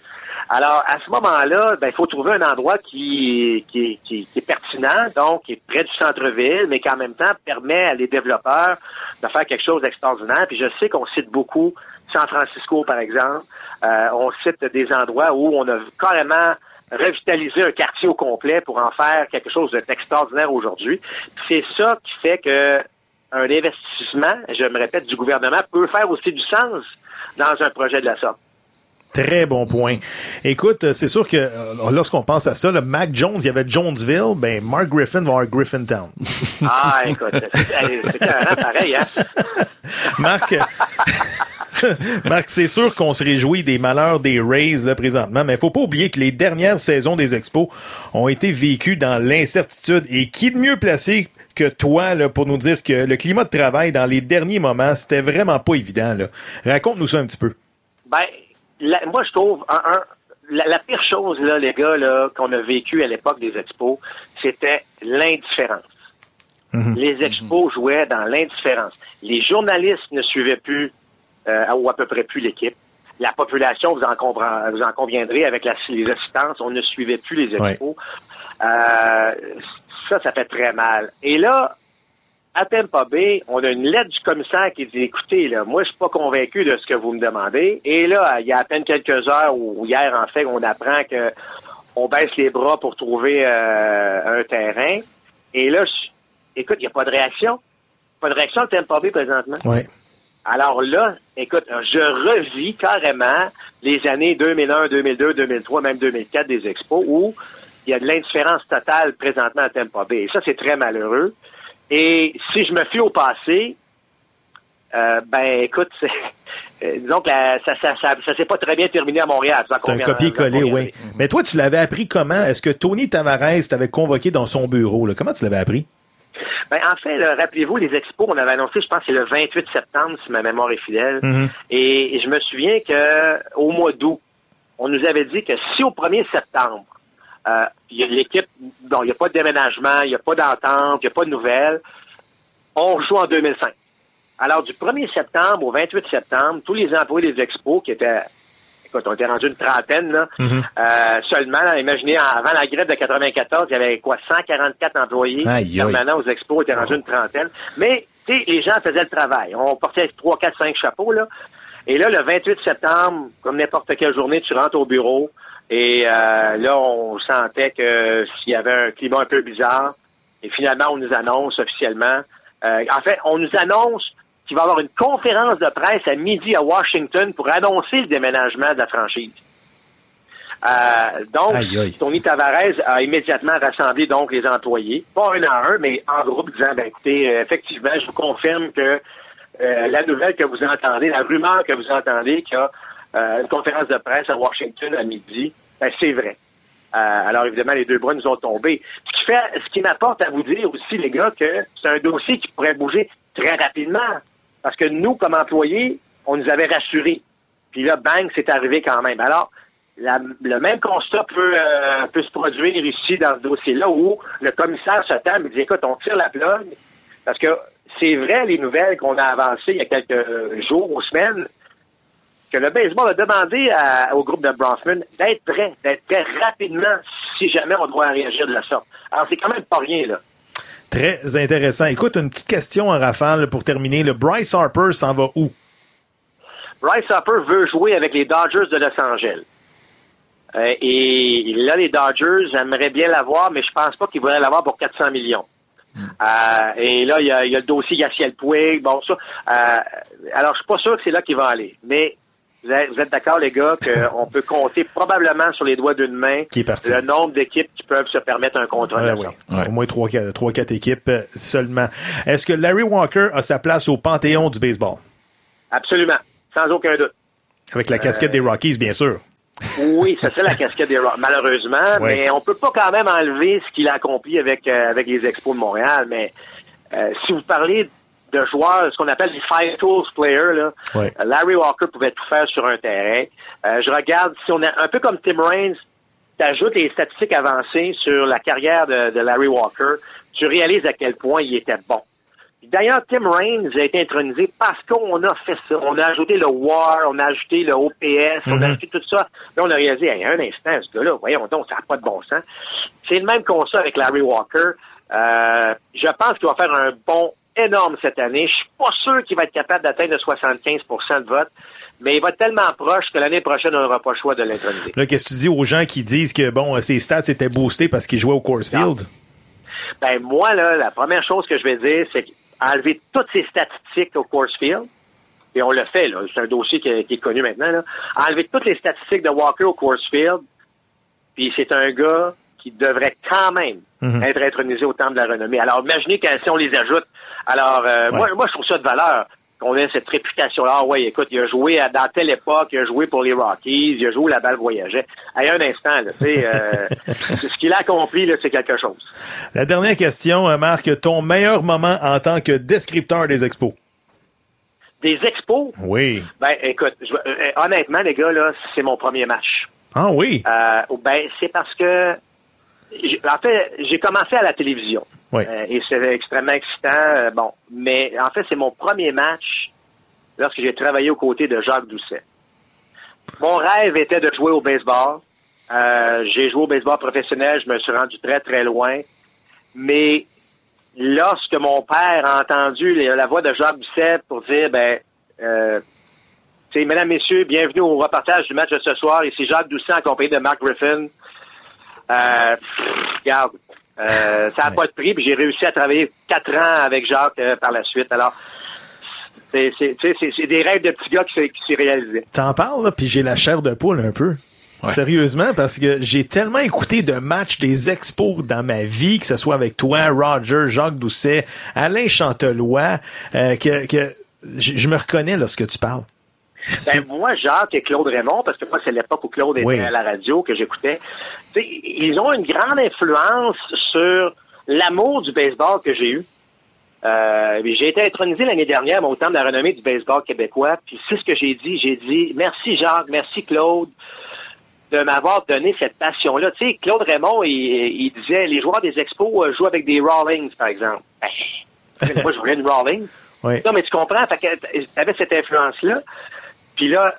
Alors, à ce moment-là, ben, il faut trouver un endroit qui, qui, qui, qui est pertinent, donc qui est près du centre-ville, mais qui en même temps permet à les développeurs de faire quelque chose d'extraordinaire. Puis je sais qu'on cite beaucoup San Francisco, par exemple. Euh, on cite des endroits où on a carrément revitalisé un quartier au complet pour en faire quelque chose d'extraordinaire aujourd'hui. C'est ça qui fait que un investissement, je me répète, du gouvernement peut faire aussi du sens dans un projet de la sorte. Très bon point. Écoute, euh, c'est sûr que euh, lorsqu'on pense à ça, le Mac Jones, il y avait Jonesville, ben Mark Griffin va avoir Griffintown. Ah, écoute, c'est pareil, hein? Marc, Marc, c'est sûr qu'on se réjouit des malheurs des Rays là, présentement, mais il faut pas oublier que les dernières saisons des Expos ont été vécues dans l'incertitude. Et qui de mieux placé que toi là, pour nous dire que le climat de travail dans les derniers moments, c'était vraiment pas évident. Raconte-nous ça un petit peu. Ben, la- moi, je trouve, un, un- la, la pire chose, là, les gars, là, qu'on a vécu à l'époque des expos, c'était l'indifférence. Les expos jouaient dans l'indifférence. Les journalistes ne suivaient plus, euh, ou à peu près plus l'équipe. La population, vous en, comprend- vous en conviendrez, avec la- les assistances, on ne suivait plus les expos. Euh, ça, ça fait très mal. Et là, à Tampa Bay, on a une lettre du commissaire qui dit écoutez, là, moi, je suis pas convaincu de ce que vous me demandez. Et là, il y a à peine quelques heures, ou hier, en fait, on apprend que on baisse les bras pour trouver euh, un terrain. Et là, je- écoute, il n'y a pas de réaction. Pas de réaction à Tampa Bay présentement. Ouais. Alors là, écoute, je revis carrément les années 2001, 2002, 2003, même 2004 des expos où il y a de l'indifférence totale présentement à Tampa Bay. Et ça, c'est très malheureux. Et si je me fie au passé, euh, ben écoute, euh, disons que la- ça, ça, ça, ça s'est pas très bien terminé à Montréal. C'est un copier-coller, oui. Mais toi, tu l'avais appris comment? Est-ce que Tony Tavares t'avait convoqué dans son bureau? Là? Comment tu l'avais appris? Ben, en fait, rappelez-vous, les expos, on avait annoncé, je pense, c'est le 28 septembre, si ma mémoire est fidèle. Mhm. et, et je me souviens que au mois d'août, on nous avait dit que si au 1er septembre, euh, il y a l'équipe, bon, il n'y a pas de déménagement, il n'y a pas d'entente, il n'y a pas de nouvelles, on joue en 2005. Alors, du 1er septembre au 28 septembre, tous les employés des expos qui étaient écoute, on était rendu une trentaine, là, euh, seulement. là, imaginez, avant la grève de 94, il y avait quoi, 144 employés Aïe, aïe. permanents aux expos, on était rendu une trentaine. Mais, tu sais, les gens faisaient le travail. On portait 3, 4, 5 chapeaux, là. Et là, le 28 septembre, comme n'importe quelle journée, tu rentres au bureau et euh, là, on sentait que s'il y avait un climat un peu bizarre, et finalement, on nous annonce officiellement. euh, en fait, on nous annonce qu'il va avoir une conférence de presse à midi à Washington pour annoncer le déménagement de la franchise. Euh, donc, Aïe, aïe. Tony Tavares a immédiatement rassemblé donc les employés, pas un à un, mais en groupe, disant, ben écoutez, euh, effectivement, je vous confirme que euh, la nouvelle que vous entendez, la rumeur que vous entendez qu'il y a une conférence de presse à Washington à midi, ben, c'est vrai. Alors évidemment, les deux bras nous ont tombé. Ce qui fait, ce qui m'apporte à vous dire aussi, les gars, que c'est un dossier qui pourrait bouger très rapidement. Parce que nous, comme employés, on nous avait rassurés. Puis là, bang, c'est arrivé quand même. Alors, le même constat peut, euh, peut se produire ici dans ce dossier-là où le commissaire se table et dit écoute, on tire la plug parce que c'est vrai les nouvelles qu'on a avancées il y a quelques jours ou semaines que le baseball a demandé au groupe de Bronfman d'être prêt, d'être prêt rapidement si jamais on doit réagir de la sorte. Alors c'est quand même pas rien là. Très intéressant. Écoute, une petite question en rafale pour terminer. Le Bryce Harper s'en va où? Bryce Harper veut jouer avec les Dodgers de Los Angeles. Euh, et là, les Dodgers aimeraient bien l'avoir, mais je pense pas qu'ils voudraient l'avoir pour 400 millions. Euh, et là, il y a, il y a le dossier Yaciel Puig, bon ça. Euh, alors, je suis pas sûr que c'est là qu'il va aller. Mais vous êtes, d'accord, les gars, qu'on peut compter probablement sur les doigts d'une main le nombre d'équipes qui peuvent se permettre un contrat. Oui. Au moins 3-4 équipes euh, seulement. Est-ce que Larry Walker a sa place au panthéon du baseball? Absolument, sans aucun doute. Avec la casquette des Rockies, bien sûr. Oui, ça c'est la casquette des Rocks, malheureusement, mais on peut pas quand même enlever ce qu'il a accompli avec euh, avec les Expos de Montréal. Mais euh, si vous parlez de joueurs, ce qu'on appelle les five tools players, là, euh, Larry Walker pouvait tout faire sur un terrain. Euh, je regarde si on a un peu comme Tim Raines, tu ajoutes les statistiques avancées sur la carrière de, de Larry Walker, tu réalises à quel point il était bon. D'ailleurs, Tim Raines a été intronisé parce qu'on a fait ça. On a ajouté le WAR, on a ajouté le OPS, on a ajouté tout ça. Là, on a réalisé, Hey, un instant, ce gars-là, voyons donc, ça n'a pas de bon sens. C'est le même constat avec Larry Walker. Euh, je pense qu'il va faire un bon énorme cette année. Je suis pas sûr qu'il va être capable d'atteindre le 75% de vote, mais il va être tellement proche que l'année prochaine, on n'aura pas le choix de l'introniser. Là, qu'est-ce que tu dis aux gens qui disent que, bon, ses stats étaient boostés parce qu'il jouait au Coors Field? Ben moi, là, la première chose que je vais dire, c'est enlever toutes ces statistiques au Coors Field. Et on le fait, là. C'est un dossier qui, est- qui est connu maintenant, là. Enlever toutes les statistiques de Walker au Coors Field. Puis c'est un gars qui devrait quand même être intronisé au Temple de la renommée. Alors, imaginez que si on les ajoute. Alors, euh, moi, moi, je trouve ça de valeur qu'on ait cette réputation-là. Ah ouais, écoute, il a joué à, dans telle époque, il a joué pour les Rockies, il a joué où la balle voyageait. À un instant, là, tu sais, euh, ce qu'il a accompli, c'est quelque chose. La dernière question, euh, Marc, ton meilleur moment en tant que descripteur des expos? Des expos, Oui. Ben, écoute, je- euh, honnêtement, les gars, là, c'est mon premier match. Ah oui? Euh, ben, c'est parce que, en fait, j'ai commencé à la télévision. Oui. Euh, et c'est extrêmement excitant. euh, bon, mais en fait, c'est mon premier match lorsque j'ai travaillé aux côtés de Jacques Doucet. Mon rêve était de jouer au baseball. Euh, j'ai joué au baseball professionnel, je me suis rendu très, très loin. Mais lorsque mon père a entendu la voix de Jacques Doucet pour dire, ben, euh, tu sais, mesdames, messieurs, bienvenue au reportage du match de ce soir. Ici Jacques Doucet en compagnie de Mark Griffin. Euh, pff, regarde, euh, ça n'a pas de prix, puis j'ai réussi à travailler quatre ans avec Jacques euh, par la suite. Alors, c'est c'est- tu sais, c'est- c'est des rêves de petits gars qui s'est qui réalisé. T'en parles, là, puis j'ai la chair de poule un peu. Sérieusement, parce que j'ai tellement écouté de matchs des expos dans ma vie, que ce soit avec toi, Roger, Jacques Doucet, Alain Chantelois, euh, que, que je je me reconnais lorsque tu parles. Ben, moi, Jacques et Claude Raymond, parce que moi, c'est l'époque où Claude était Oui. à la radio que j'écoutais, ils ont une grande influence sur l'amour du baseball que j'ai eu. Euh, j'ai été intronisé l'année dernière au temps de la renommée du baseball québécois. Puis c'est ce que j'ai dit. J'ai dit merci Jacques, merci Claude de m'avoir donné cette passion-là. Tu sais, Claude Raymond, il, il disait les joueurs des expos euh, jouent avec des Rawlings, par exemple. Ben, moi, je voulais une Rawlings. Oui. Non, mais tu comprends, tu avais cette influence-là. Puis là,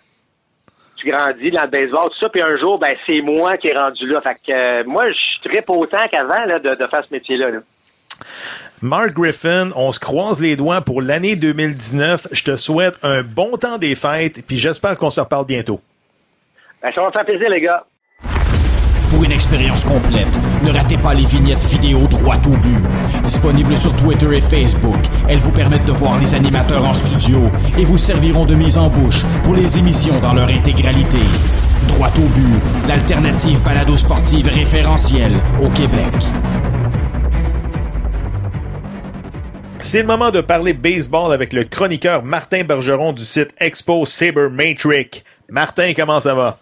tu grandis dans le baseball, tout ça, puis un jour, ben c'est moi qui est rendu là. Fait que euh, moi, je tripe autant qu'avant là, de, de faire ce métier-là. là. Mark Griffin, on se croise les doigts pour l'année 2019. Je te souhaite un bon temps des fêtes, puis j'espère qu'on se reparle bientôt. Ben, ça va me faire plaisir, les gars. Pour une expérience complète, ne ratez pas les vignettes vidéo droit au but. Disponibles sur Twitter et Facebook, elles vous permettent de voir les animateurs en studio et vous serviront de mise en bouche pour les émissions dans leur intégralité. Droit au but, l'alternative balado sportive référentielle au Québec. C'est le moment de parler baseball avec le chroniqueur Martin Bergeron du site Expo Saber Matrix. Martin, comment ça va?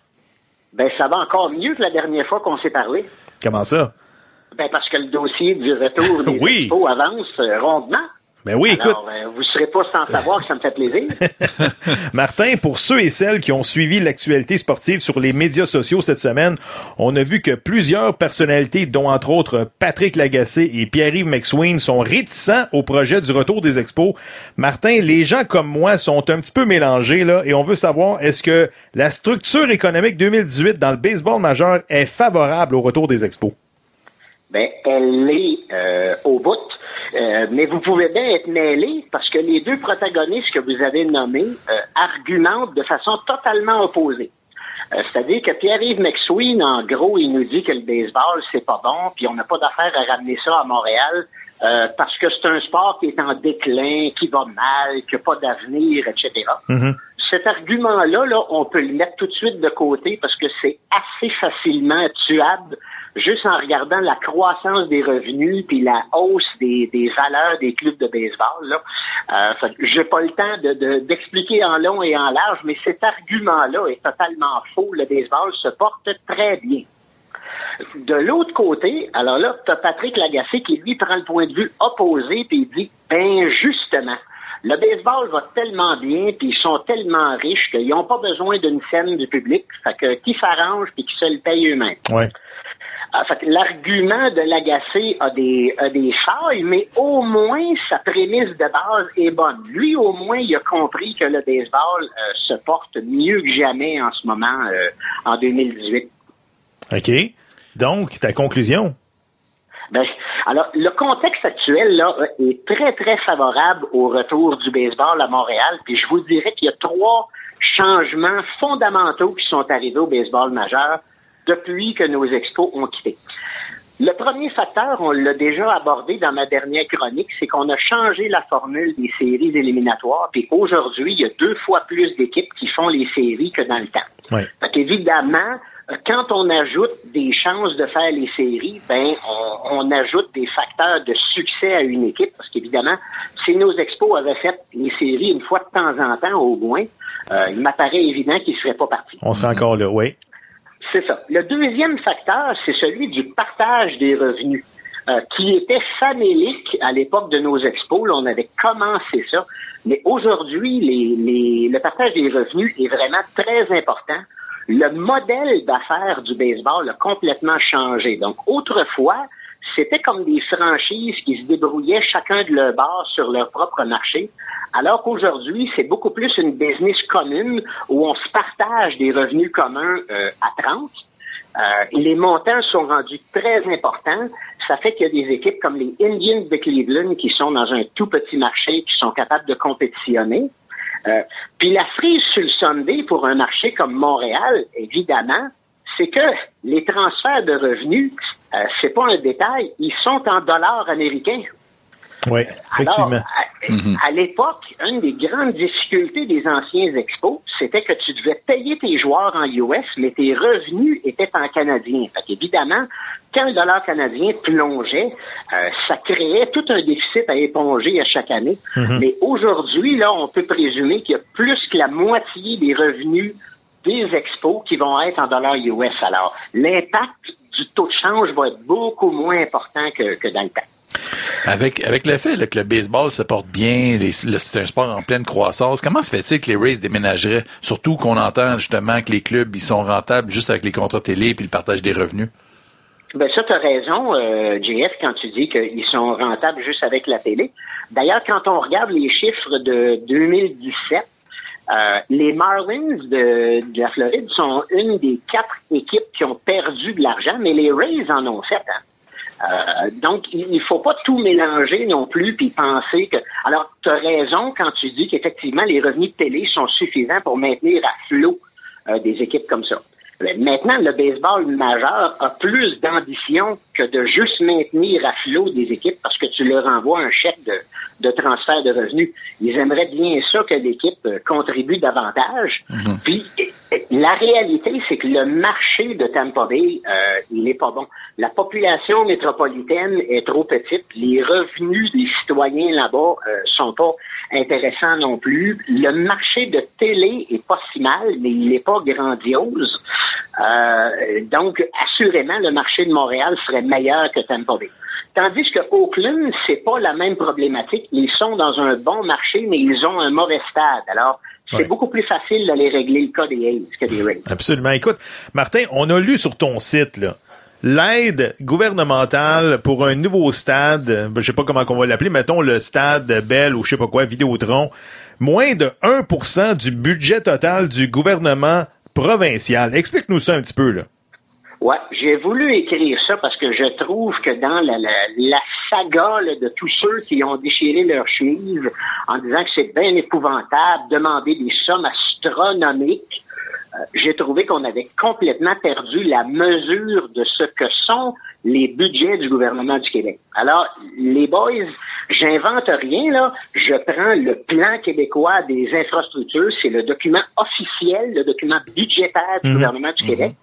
Ben, ça va encore mieux que la dernière fois qu'on s'est parlé. Comment ça? Ben, parce que le dossier du retour des Oui. avance euh, rondement. Ben oui, écoute. Alors, euh, vous serez pas sans savoir que ça me fait plaisir. Martin, pour ceux et celles qui ont suivi l'actualité sportive sur les médias sociaux cette semaine, on a vu que plusieurs personnalités, dont entre autres Patrick Lagacé et Pierre-Yves McSween, sont réticents au projet du retour des expos. Martin, les gens comme moi sont un petit peu mélangés là, et on veut savoir est-ce que la structure économique 2018 dans le baseball majeur est favorable au retour des expos? Ben, elle est euh, au bout. Euh, mais vous pouvez bien être mêlé parce que les deux protagonistes que vous avez nommés euh, argumentent de façon totalement opposée. Euh, C'est-à-dire que Pierre-Yves McSween, en gros, il nous dit que le baseball, c'est pas bon, puis on n'a pas d'affaire à ramener ça à Montréal euh, parce que c'est un sport qui est en déclin, qui va mal, qui n'a pas d'avenir, etc. Cet argument-là, là, on peut le mettre tout de suite de côté parce que c'est assez facilement tuable juste en regardant la croissance des revenus puis la hausse des, des valeurs des clubs de baseball. Là. Euh, j'ai pas le temps de, de- d'expliquer en long et en large, mais cet argument-là est totalement faux. Le baseball se porte très bien. De l'autre côté, alors là, tu Patrick Lagacé qui, lui, prend le point de vue opposé, puis il dit, ben justement, le baseball va tellement bien, puis ils sont tellement riches qu'ils n'ont pas besoin d'une scène du public, fait que qui s'arrange, puis qui se le paye eux-mêmes. Ah, fait l'argument de l'agacé a des, a des failles, mais au moins sa prémisse de base est bonne. Lui, au moins, il a compris que le baseball euh, se porte mieux que jamais en ce moment, euh, en 2018. OK. Donc, ta conclusion? Ben, alors, le contexte actuel là est très, très favorable au retour du baseball à Montréal. Puis je vous dirais qu'il y a trois changements fondamentaux qui sont arrivés au baseball majeur depuis que nos expos ont quitté. Le premier facteur, on l'a déjà abordé dans ma dernière chronique, c'est qu'on a changé la formule des séries éliminatoires. Puis aujourd'hui, il y a deux fois plus d'équipes qui font les séries que dans le temps. Ouais. Fait qu'évidemment, euh, quand on ajoute des chances de faire les séries, ben on, on ajoute des facteurs de succès à une équipe, parce qu'évidemment, si nos expos avaient fait les séries une fois de temps en temps au moins, euh, il m'apparaît évident qu'ils ne seraient pas partis. On sera encore là, oui. C'est ça. Le deuxième facteur, c'est celui du partage des revenus, euh, qui était famélique à l'époque de nos expos. On avait commencé ça. Mais aujourd'hui, les, les- le partage des revenus est vraiment très important. Le modèle d'affaires du baseball a complètement changé. Donc, autrefois, c'était comme des franchises qui se débrouillaient chacun de leur bord sur leur propre marché, alors qu'aujourd'hui, c'est beaucoup plus une business commune où on se partage des revenus communs euh, à 30. Euh, les montants sont rendus très importants. Ça fait qu'il y a des équipes comme les Indians de Cleveland qui sont dans un tout petit marché, qui sont capables de compétitionner. Euh, puis la frise sur le Sunday pour un marché comme Montréal, évidemment, c'est que les transferts de revenus, euh, c'est pas un détail, ils sont en dollars américains. Oui, effectivement. Alors, à, à l'époque, une des grandes difficultés des anciens expos, c'était que tu devais payer tes joueurs en US, mais tes revenus étaient en canadien. Fait qu'évidemment, quand le dollar canadien plongeait, euh, ça créait tout un déficit à éponger à chaque année. Mais aujourd'hui, là, on peut présumer qu'il y a plus que la moitié des revenus des expos qui vont être en dollars US. Alors, l'impact du taux de change va être beaucoup moins important que, que dans le temps. Avec, avec le fait là, que le baseball se porte bien, le- c'est un sport en pleine croissance, comment se fait-il que les Rays déménageraient? Surtout qu'on entend justement que les clubs ils sont rentables juste avec les contrats télé puis le partage des revenus. Ben ça, tu as raison, euh, JF, quand tu dis qu'ils sont rentables juste avec la télé. D'ailleurs, quand on regarde les chiffres de 2017, euh, les Marlins de, de la Floride sont une des quatre équipes qui ont perdu de l'argent, mais les Rays en ont fait. hein. Euh, donc, il il faut pas tout mélanger non plus puis penser que. Alors, tu as raison quand tu dis qu'effectivement, les revenus de télé sont suffisants pour maintenir à flot euh, des équipes comme ça. Maintenant, le baseball majeur a plus d'ambition que de juste maintenir à flot des équipes parce que tu leur envoies un chèque de, de transfert de revenus. Ils aimeraient bien ça que l'équipe euh, contribue davantage. Puis euh, la réalité, c'est que le marché de Tampa Bay, euh, il n'est pas bon. La population métropolitaine est trop petite. Les revenus des citoyens là-bas euh, sont pas intéressants non plus. Le marché de télé est pas si mal, mais il n'est pas grandiose. Euh, donc, assurément, le marché de Montréal serait meilleur que Tampa Bay. Tandis que Oakland, c'est pas la même problématique. Ils sont dans un bon marché, mais ils ont un mauvais stade. Alors, c'est Ouais. beaucoup plus facile d'aller régler le cas des A's que des Rays. Absolument. Écoute, Martin, on a lu sur ton site, là, l'aide gouvernementale pour un nouveau stade, je sais pas comment on va l'appeler, mettons le stade Bell ou je sais pas quoi, Vidéotron, moins de 1% du budget total du gouvernement provincial. Explique-nous ça un petit peu, là. Ouais, j'ai voulu écrire ça parce que je trouve que dans la, la, saga de tous ceux qui ont déchiré leur chemise en disant que c'est bien épouvantable, demander des sommes astronomiques, j'ai trouvé qu'on avait complètement perdu la mesure de ce que sont les budgets du gouvernement du Québec. Alors, les boys, j'invente rien, là. Je prends le plan québécois des infrastructures. C'est le document officiel, le document budgétaire du Mhm. gouvernement du Québec.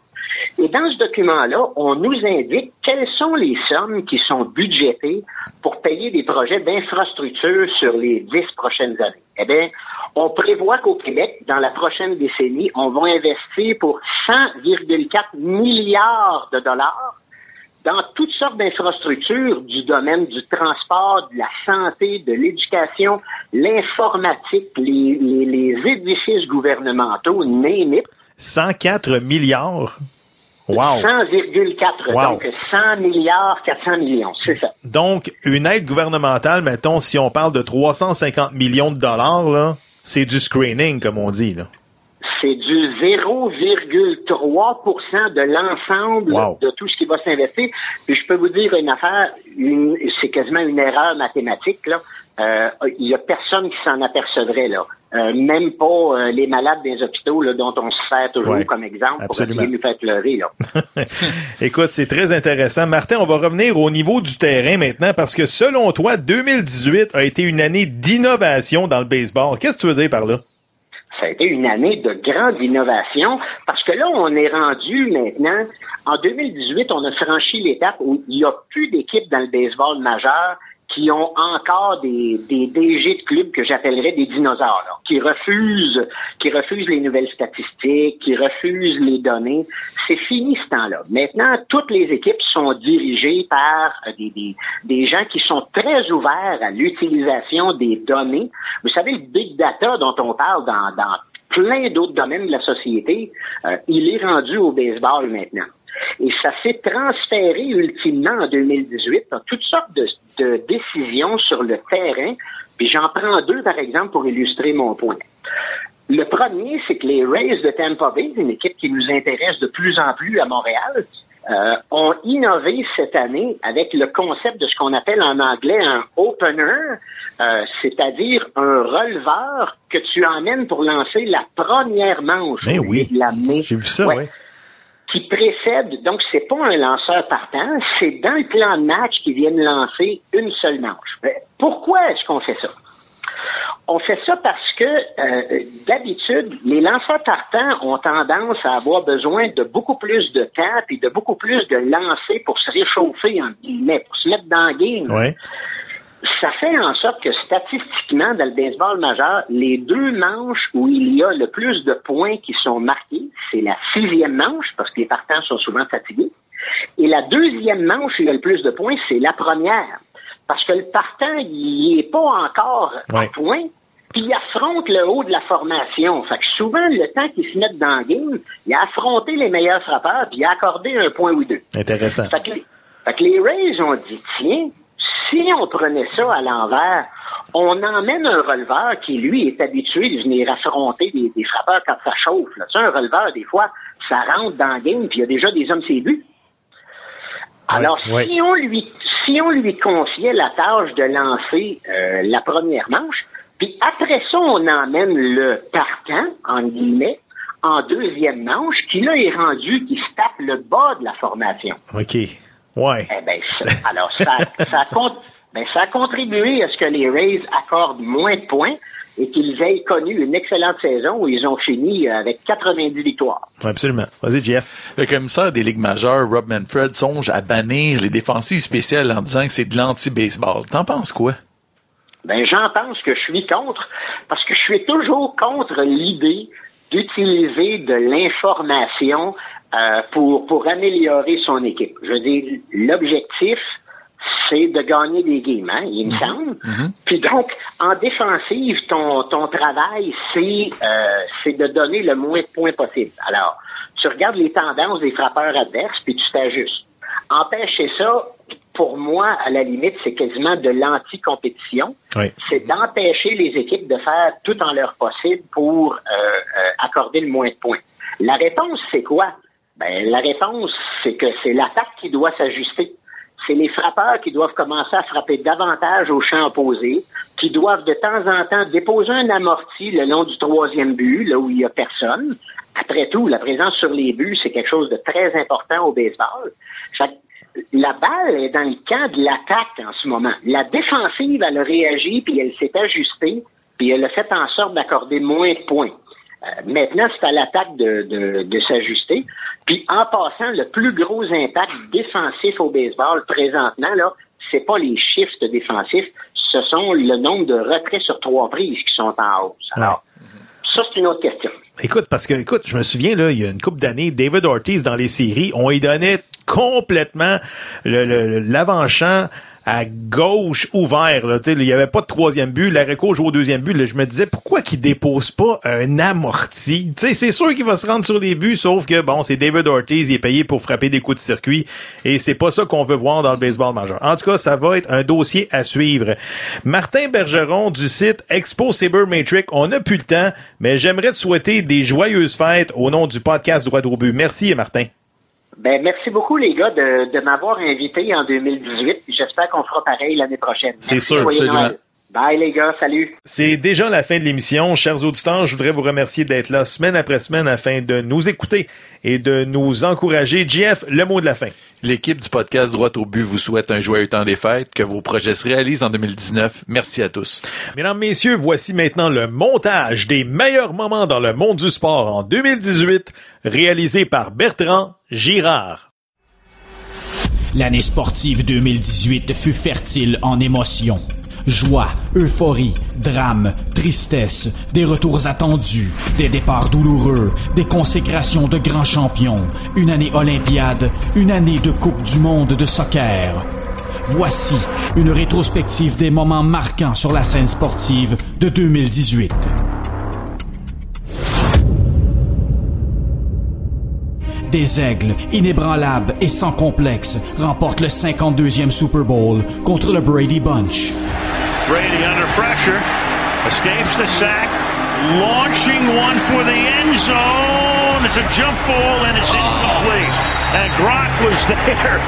Et dans ce document-là, on nous indique quelles sont les sommes qui sont budgétées pour payer des projets d'infrastructure sur les dix prochaines années. Eh bien, on prévoit qu'au Québec, dans la prochaine décennie, on va investir pour 100,4 milliards de dollars dans toutes sortes d'infrastructures du domaine du transport, de la santé, de l'éducation, l'informatique, les, édifices gouvernementaux, name. 104 milliards. Wow. 100,4. Wow. Donc 100 milliards, 400 millions, c'est ça. Donc, une aide gouvernementale, mettons, si on parle de 350 millions de dollars, là, c'est du screening, comme on dit, là. C'est du 0,3% de l'ensemble Wow. de tout ce qui va s'investir. Puis je peux vous dire une affaire, une- c'est quasiment une erreur mathématique. Là. Euh, Il y a personne qui s'en apercevrait là. Euh, même pas euh, les malades des hôpitaux là, dont on se sert toujours Ouais, comme exemple absolument. pour essayer de nous faire pleurer. Là. Écoute, c'est très intéressant. Martin, on va revenir au niveau du terrain maintenant parce que selon toi, 2018 a été une année d'innovation dans le baseball. Qu'est-ce que tu veux dire par là? ça a été une année de grande innovation parce que là, on est rendu maintenant, en 2018, on a franchi l'étape où il n'y a plus d'équipes dans le baseball majeur qui ont encore des, des DG de clubs que j'appellerais des dinosaures, là, qui refusent, qui refusent les nouvelles statistiques, qui refusent les données. C'est fini ce temps-là. Maintenant, toutes les équipes sont dirigées par euh, des, des, des gens qui sont très ouverts à l'utilisation des données. Vous savez, le big data dont on parle dans, dans plein d'autres domaines de la société, euh, il est rendu au baseball maintenant. Et ça s'est transféré ultimement en 2018 dans toutes sortes de, de décisions sur le terrain. Puis j'en prends deux, par exemple, pour illustrer mon point. Le premier, c'est que les Rays de Tampa Bay, une équipe qui nous intéresse de plus en plus à Montréal, euh, ont innové cette année avec le concept de ce qu'on appelle en anglais un opener, euh, c'est-à-dire un releveur que tu emmènes pour lancer la première manche. Ben oui. de l'amener. J'ai vu ça, ouais. Qui précède, donc c'est pas un lanceur partant, c'est dans le plan de match qu'ils viennent lancer une seule manche. Ben, Pourquoi est-ce qu'on fait ça? On fait ça parce que euh, d'habitude, les lanceurs partants ont tendance à avoir besoin de beaucoup plus de temps et de beaucoup plus de lancers pour se réchauffer, en guillemets, pour se mettre dans le game. Ouais. Ça fait en sorte que statistiquement, dans le baseball majeur, les deux manches où il y a le plus de points qui sont marqués, c'est la sixième manche, parce que les partants sont souvent fatigués. Et la deuxième manche où il y a le plus de points, c'est la première. Parce que le partant, il est pas encore Ouais. à point, puis il affronte le haut de la formation. Fait que souvent, le temps qu'il se mette dans le game, il a affronté les meilleurs frappeurs, puis il a accordé un point ou deux. Intéressant. Fait que, les- fait que les Rays ont dit, tiens, si on prenait ça à l'envers, on emmène un releveur qui, lui, est habitué de venir affronter des, des frappeurs quand ça chauffe. Là. Un releveur, des fois, ça rentre dans le game, puis il y a déjà des hommes ses buts. Alors, ouais. si on lui si on lui confiait la tâche de lancer euh, la première manche, puis après ça, on emmène le partant, en guillemets, en deuxième manche, qui là est rendu, qui se tape le bas de la formation. OK. Ouais. Eh ben, ça- alors, ça, ça, a con- ben, ça a contribué à ce que les Rays accordent moins de points et qu'ils aient connu une excellente saison où ils ont fini euh, avec 90 victoires. Absolument. Vas-y, Jeff. Le commissaire des ligues majeures, Rob Manfred, songe à bannir les défensives spéciales en disant que c'est de l'anti-baseball. T'en penses quoi? Ben, j'en pense que je suis contre, parce que je suis toujours contre l'idée d'utiliser de l'information euh, pour, pour améliorer son équipe. Je veux dire, l'objectif, c'est de gagner des games, hein, il me semble. Puis donc, en défensive, ton, ton travail, c'est euh, c'est de donner le moins de points possible. Alors, tu regardes les tendances des frappeurs adverses, puis tu t'ajustes. Empêcher ça, pour moi, à la limite, c'est quasiment de l'anti-compétition. Oui. C'est d'empêcher les équipes de faire tout en leur possible pour euh, euh, accorder le moins de points. La réponse, c'est quoi? Ben, la réponse, c'est que c'est l'attaque qui doit s'ajuster. C'est les frappeurs qui doivent commencer à frapper davantage au champ opposé, qui doivent de temps en temps déposer un amorti le long du troisième but, là où il y a personne. Après tout, la présence sur les buts, c'est quelque chose de très important au baseball. La balle est dans le camp de l'attaque en ce moment. La défensive, elle a réagi, puis elle s'est ajustée, puis elle a fait en sorte d'accorder moins de points. Euh, maintenant, c'est à l'attaque de, de, de s'ajuster. Puis en passant, le plus gros impact défensif au baseball présentement, là, c'est pas les shifts défensifs, ce sont le nombre de retraits sur trois prises qui sont en hausse. Alors, ça, c'est une autre question. Écoute, parce que, écoute, je me souviens, là, il y a une couple d'années, David Ortiz, dans les séries, on y donnait complètement le- le- l'avant-champ à gauche ouvert. Là, il n'y avait pas de troisième but. L'Areco joue au deuxième but. Là, je me disais, pourquoi qu'il dépose pas un amorti? C'est sûr qu'il va se rendre sur les buts, sauf que, bon, c'est David Ortiz, il est payé pour frapper des coups de circuit, et c'est pas ça qu'on veut voir dans le baseball majeur. En tout cas, ça va être un dossier à suivre. Martin Bergeron du site Expo Sabermetric, on n'a plus le temps, mais j'aimerais te souhaiter des joyeuses fêtes au nom du podcast Droit au but. Merci, Martin. Ben, merci beaucoup, les gars, de, de m'avoir invité en 2018. puis J'espère qu'on fera pareil l'année prochaine. C'est sûr, absolument. Bye, les gars. Salut. C'est déjà la fin de l'émission. Chers auditeurs, je voudrais vous remercier d'être là semaine après semaine afin de nous écouter et de nous encourager. Jeff, le mot de la fin. L'équipe du podcast Droit au but vous souhaite un joyeux temps des fêtes, que vos projets se réalisent en 2019. Merci à tous. Mesdames, Messieurs, voici maintenant le montage des meilleurs moments dans le monde du sport en 2018, réalisé par Bertrand Girard. L'année sportive 2018 fut fertile en émotions. Joie, euphorie, drame, tristesse, des retours attendus, des départs douloureux, des consécrations de grands champions, une année olympiade, une année de Coupe du monde de soccer. Voici une rétrospective des moments marquants sur la scène sportive de 2018. Des aigles, inébranlables et sans complexe, remportent le 52e Super Bowl contre le Brady Bunch. Brady under pressure, escapes the sack, launching one for the end zone. It's a jump ball and it's incomplete. And Gronk was there.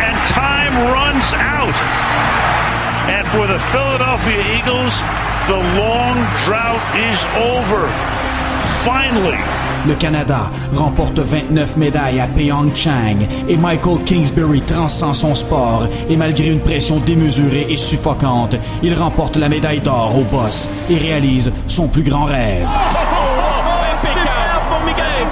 And time runs out. And for the Philadelphia Eagles, the long drought is over. Finally. Le Canada remporte 29 médailles à Pyeongchang et Michael Kingsbury transcend son sport et malgré une pression démesurée et suffocante, il remporte la médaille d'or au boss et réalise son plus grand rêve. Super pour Michael,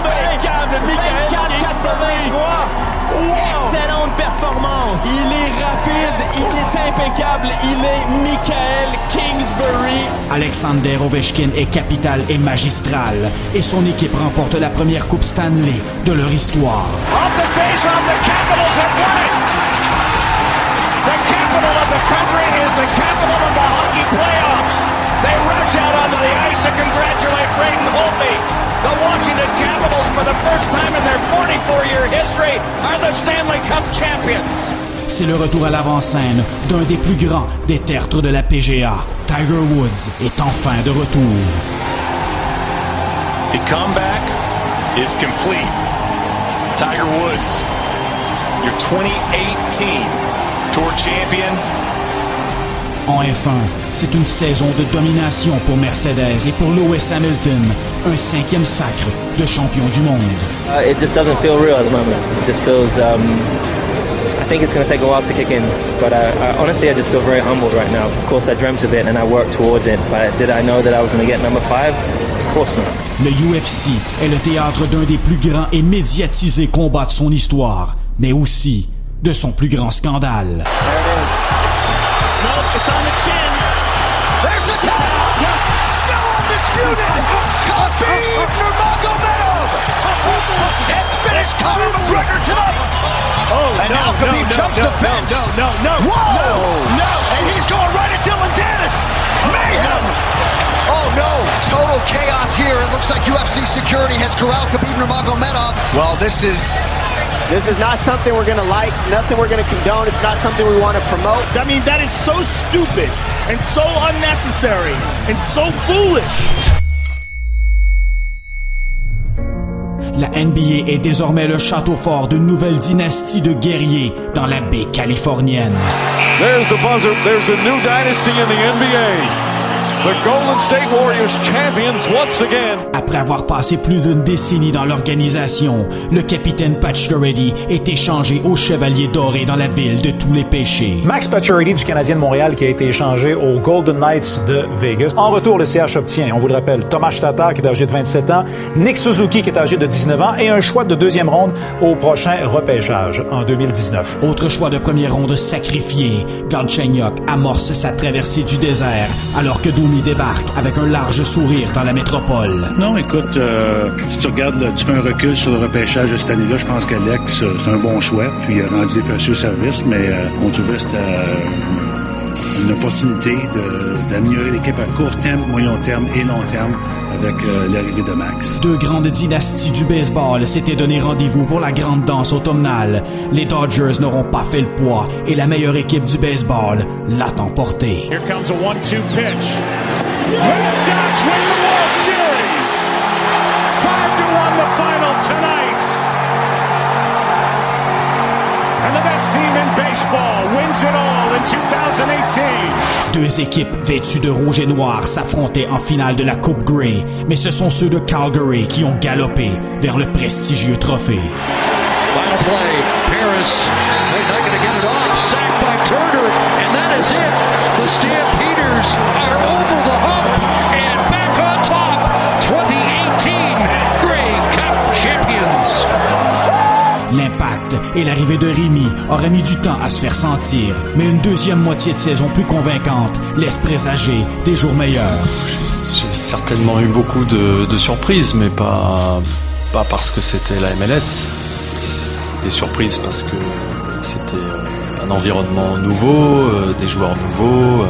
performance. Il est rapide, il est impeccable, il est Michael Kingsbury. Alexander Ovechkin est capital et magistral et son équipe remporte la première Coupe Stanley de leur histoire. Off the face-off, the Capitals have won it. The capital of the country is the capital of the hockey playoffs. They rush out onto the ice to congratulate Braden Holtby. The Washington Capitals, for the first time in their 44-year history, are the Stanley Cup champions. C'est le retour à l'avant-scène d'un des plus grands des tertres de la PGA. Tiger Woods est enfin de retour. The comeback is complete. Tiger Woods, your 2018 Tour champion. En F1, c'est une saison de domination pour Mercedes et pour Lewis Hamilton, un cinquième sacre de champion du monde. Uh, it just doesn't feel real at the moment. It just feels. Um, I think it's going to take a while to kick in, but I, I, honestly, I just feel very humbled right now. Of course, I dreamt of it and I worked towards it, but did I know that I was going to get number five? Of course not. Le UFC est le théâtre d'un des plus grands et médiatisés combats de son histoire, mais aussi de son plus grand scandale. Nope, it's on the chin. There's the tap. Still undisputed. Khabib Nurmagomedov has finished Conor McGregor tonight. Oh, and no, now Khabib no, jumps no, the fence. No, no, no, Whoa! No. And he's going right at Dylan Dennis. Oh, Mayhem. Oh no! Total chaos here. It looks like UFC security has corralled Khabib Nurmagomedov. Well, this is This is not something we're going to like, nothing we're going to condone. It's not something we want to promote. I mean, that is so stupid and so unnecessary and so foolish. La NBA est désormais le château fort d'une nouvelle dynastie de guerriers dans la baie californienne. There's the buzzer. There's a new dynasty in the NBA. The Golden State Warriors champions once again. Après avoir passé plus d'une décennie dans l'organisation, le capitaine Pacioretty est échangé au Chevalier Doré dans la ville de tous les péchés. Max Pacioretty du Canadien de Montréal qui a été échangé aux Golden Knights de Vegas. En retour, le CH obtient, on vous le rappelle, Thomas Tatar qui est âgé de 27 ans, Nick Suzuki qui est âgé de 19 ans et un choix de deuxième ronde au prochain repêchage en 2019. Autre choix de première ronde sacrifié, Galchenyuk amorce sa traversée du désert alors que Domi débarque avec un large sourire dans la métropole. Non, écoute, euh, si tu regardes, tu fais un recul sur le repêchage de cette année-là, je pense qu'Alex, euh, c'est un bon choix, puis il a rendu des précieux services, mais euh, on trouvait c'était une opportunité d'améliorer l'équipe à court terme, moyen terme et long terme avec euh, l'arrivée de Max. Deux grandes dynasties du baseball s'étaient donné rendez-vous pour la grande danse automnale. Les Dodgers n'auront pas fait le poids et la meilleure équipe du baseball l'a emporté. Here comes a one-two pitch. Red Sox win the World Series. Five to one, the final tonight. Deux équipes vêtues de rouge et noir s'affrontaient en finale de la Coupe Grey, mais ce sont ceux de Calgary qui ont galopé vers le prestigieux trophée. Final play. Paris. They're not going to get it off. Sacked by Turner. And that is it. The Stampeders are over the hump L'impact et l'arrivée de Rémi auraient mis du temps à se faire sentir, mais une deuxième moitié de saison plus convaincante laisse présager des jours meilleurs. J'ai certainement eu beaucoup de, de surprises, mais pas, pas parce que c'était la MLS. Des surprises parce que c'était euh, un environnement nouveau, euh, des joueurs nouveaux.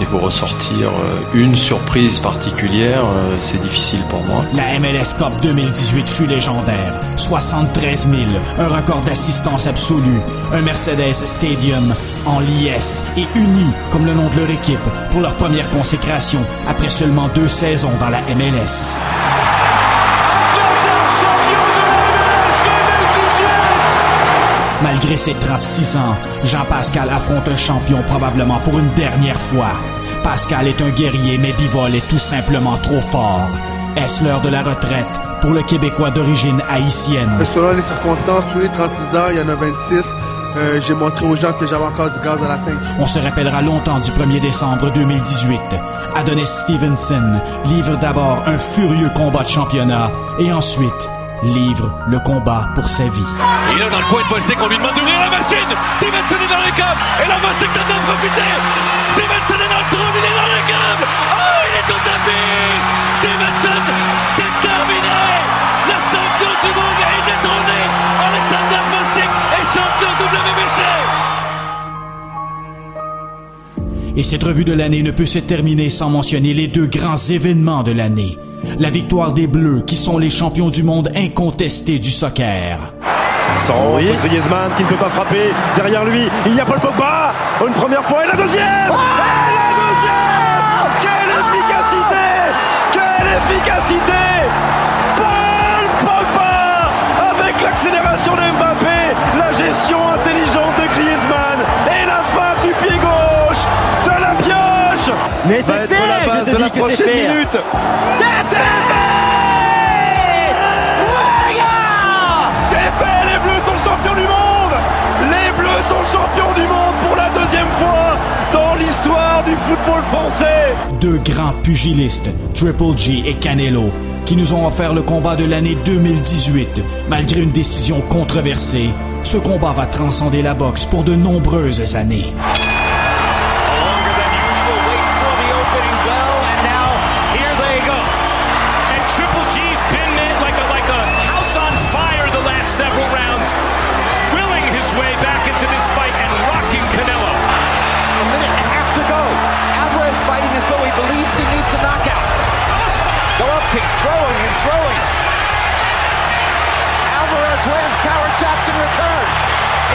Et vous ressortir euh, une surprise particulière, euh, c'est difficile pour moi. La MLS Cup 2018 fut légendaire. 73 000, un record d'assistance absolue, un Mercedes Stadium en liesse et unis comme le nom de leur équipe pour leur première consécration après seulement deux saisons dans la MLS. Malgré ses 36 ans, Jean-Pascal affronte un champion probablement pour une dernière fois. Pascal est un guerrier, mais Bivol est tout simplement trop fort. Est-ce l'heure de la retraite pour le Québécois d'origine haïtienne? Selon les circonstances, oui, 36 ans, il y en a 26. Euh, J'ai montré aux gens que j'avais encore du gaz à la tank. On se rappellera longtemps du 1er décembre 2018. Adonis Stevenson livre d'abord un furieux combat de championnat et ensuite livre le combat pour sa vie. Et là, dans le coin de Vostek, on lui demande d'ouvrir la machine. Stevenson est dans les câbles. Et là, Vostek tente d'en profiter. Stevenson est dans le trou, il est dans les câbles. Oh, il est au tapis. Stevenson, c'est terminé. Le champion du monde est détrôné. Alexander Vostek est champion WBC. Et cette revue de l'année ne peut se terminer sans mentionner les deux grands événements de l'année. La victoire des Bleus, qui sont les champions du monde incontestés du soccer. Sans oui. Griezmann qui ne peut pas frapper. Derrière lui, il y a Paul Pogba. Une première fois et la deuxième. et la deuxième. Quelle efficacité Quelle efficacité Paul Pogba avec l'accélération de Mbappé, la gestion intelligente Mais c'est fait, la je te de dis que c'est fait. C'est C'est fait, les Bleus sont champions du monde Les Bleus sont champions du monde pour la deuxième fois dans l'histoire du football français Deux grands pugilistes, Triple G et Canelo, qui nous ont offert le combat de l'année 2018. Malgré une décision controversée, ce combat va transcender la boxe pour de nombreuses années. throwing and throwing. Alvarez lands power shots in return.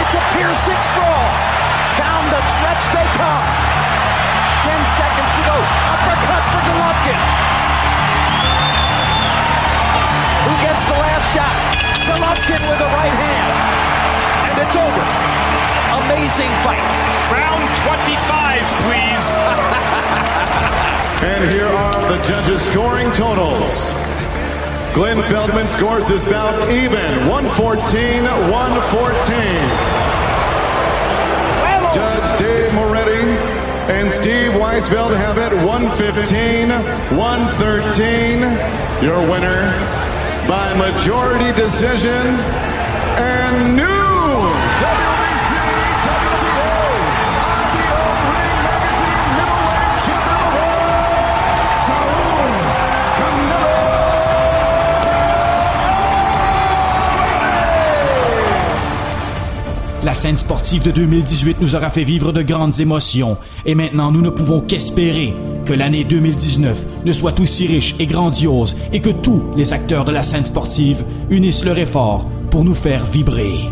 It's a Pier 6 brawl. Down the stretch they come. 10 seconds to go. Uppercut for Golovkin. Who gets the last shot? Golovkin with the right hand. And it's over. Amazing fight. Round 25, please. And here are the judges' scoring totals. Glenn Feldman scores this bout even 114 114. Judge Dave Moretti and Steve Weisfeld have it 115 113. Your winner by majority decision and new La scène sportive de 2018 nous aura fait vivre de grandes émotions et maintenant nous ne pouvons qu'espérer que l'année 2019 ne soit aussi riche et grandiose et que tous les acteurs de la scène sportive unissent leur effort pour nous faire vibrer.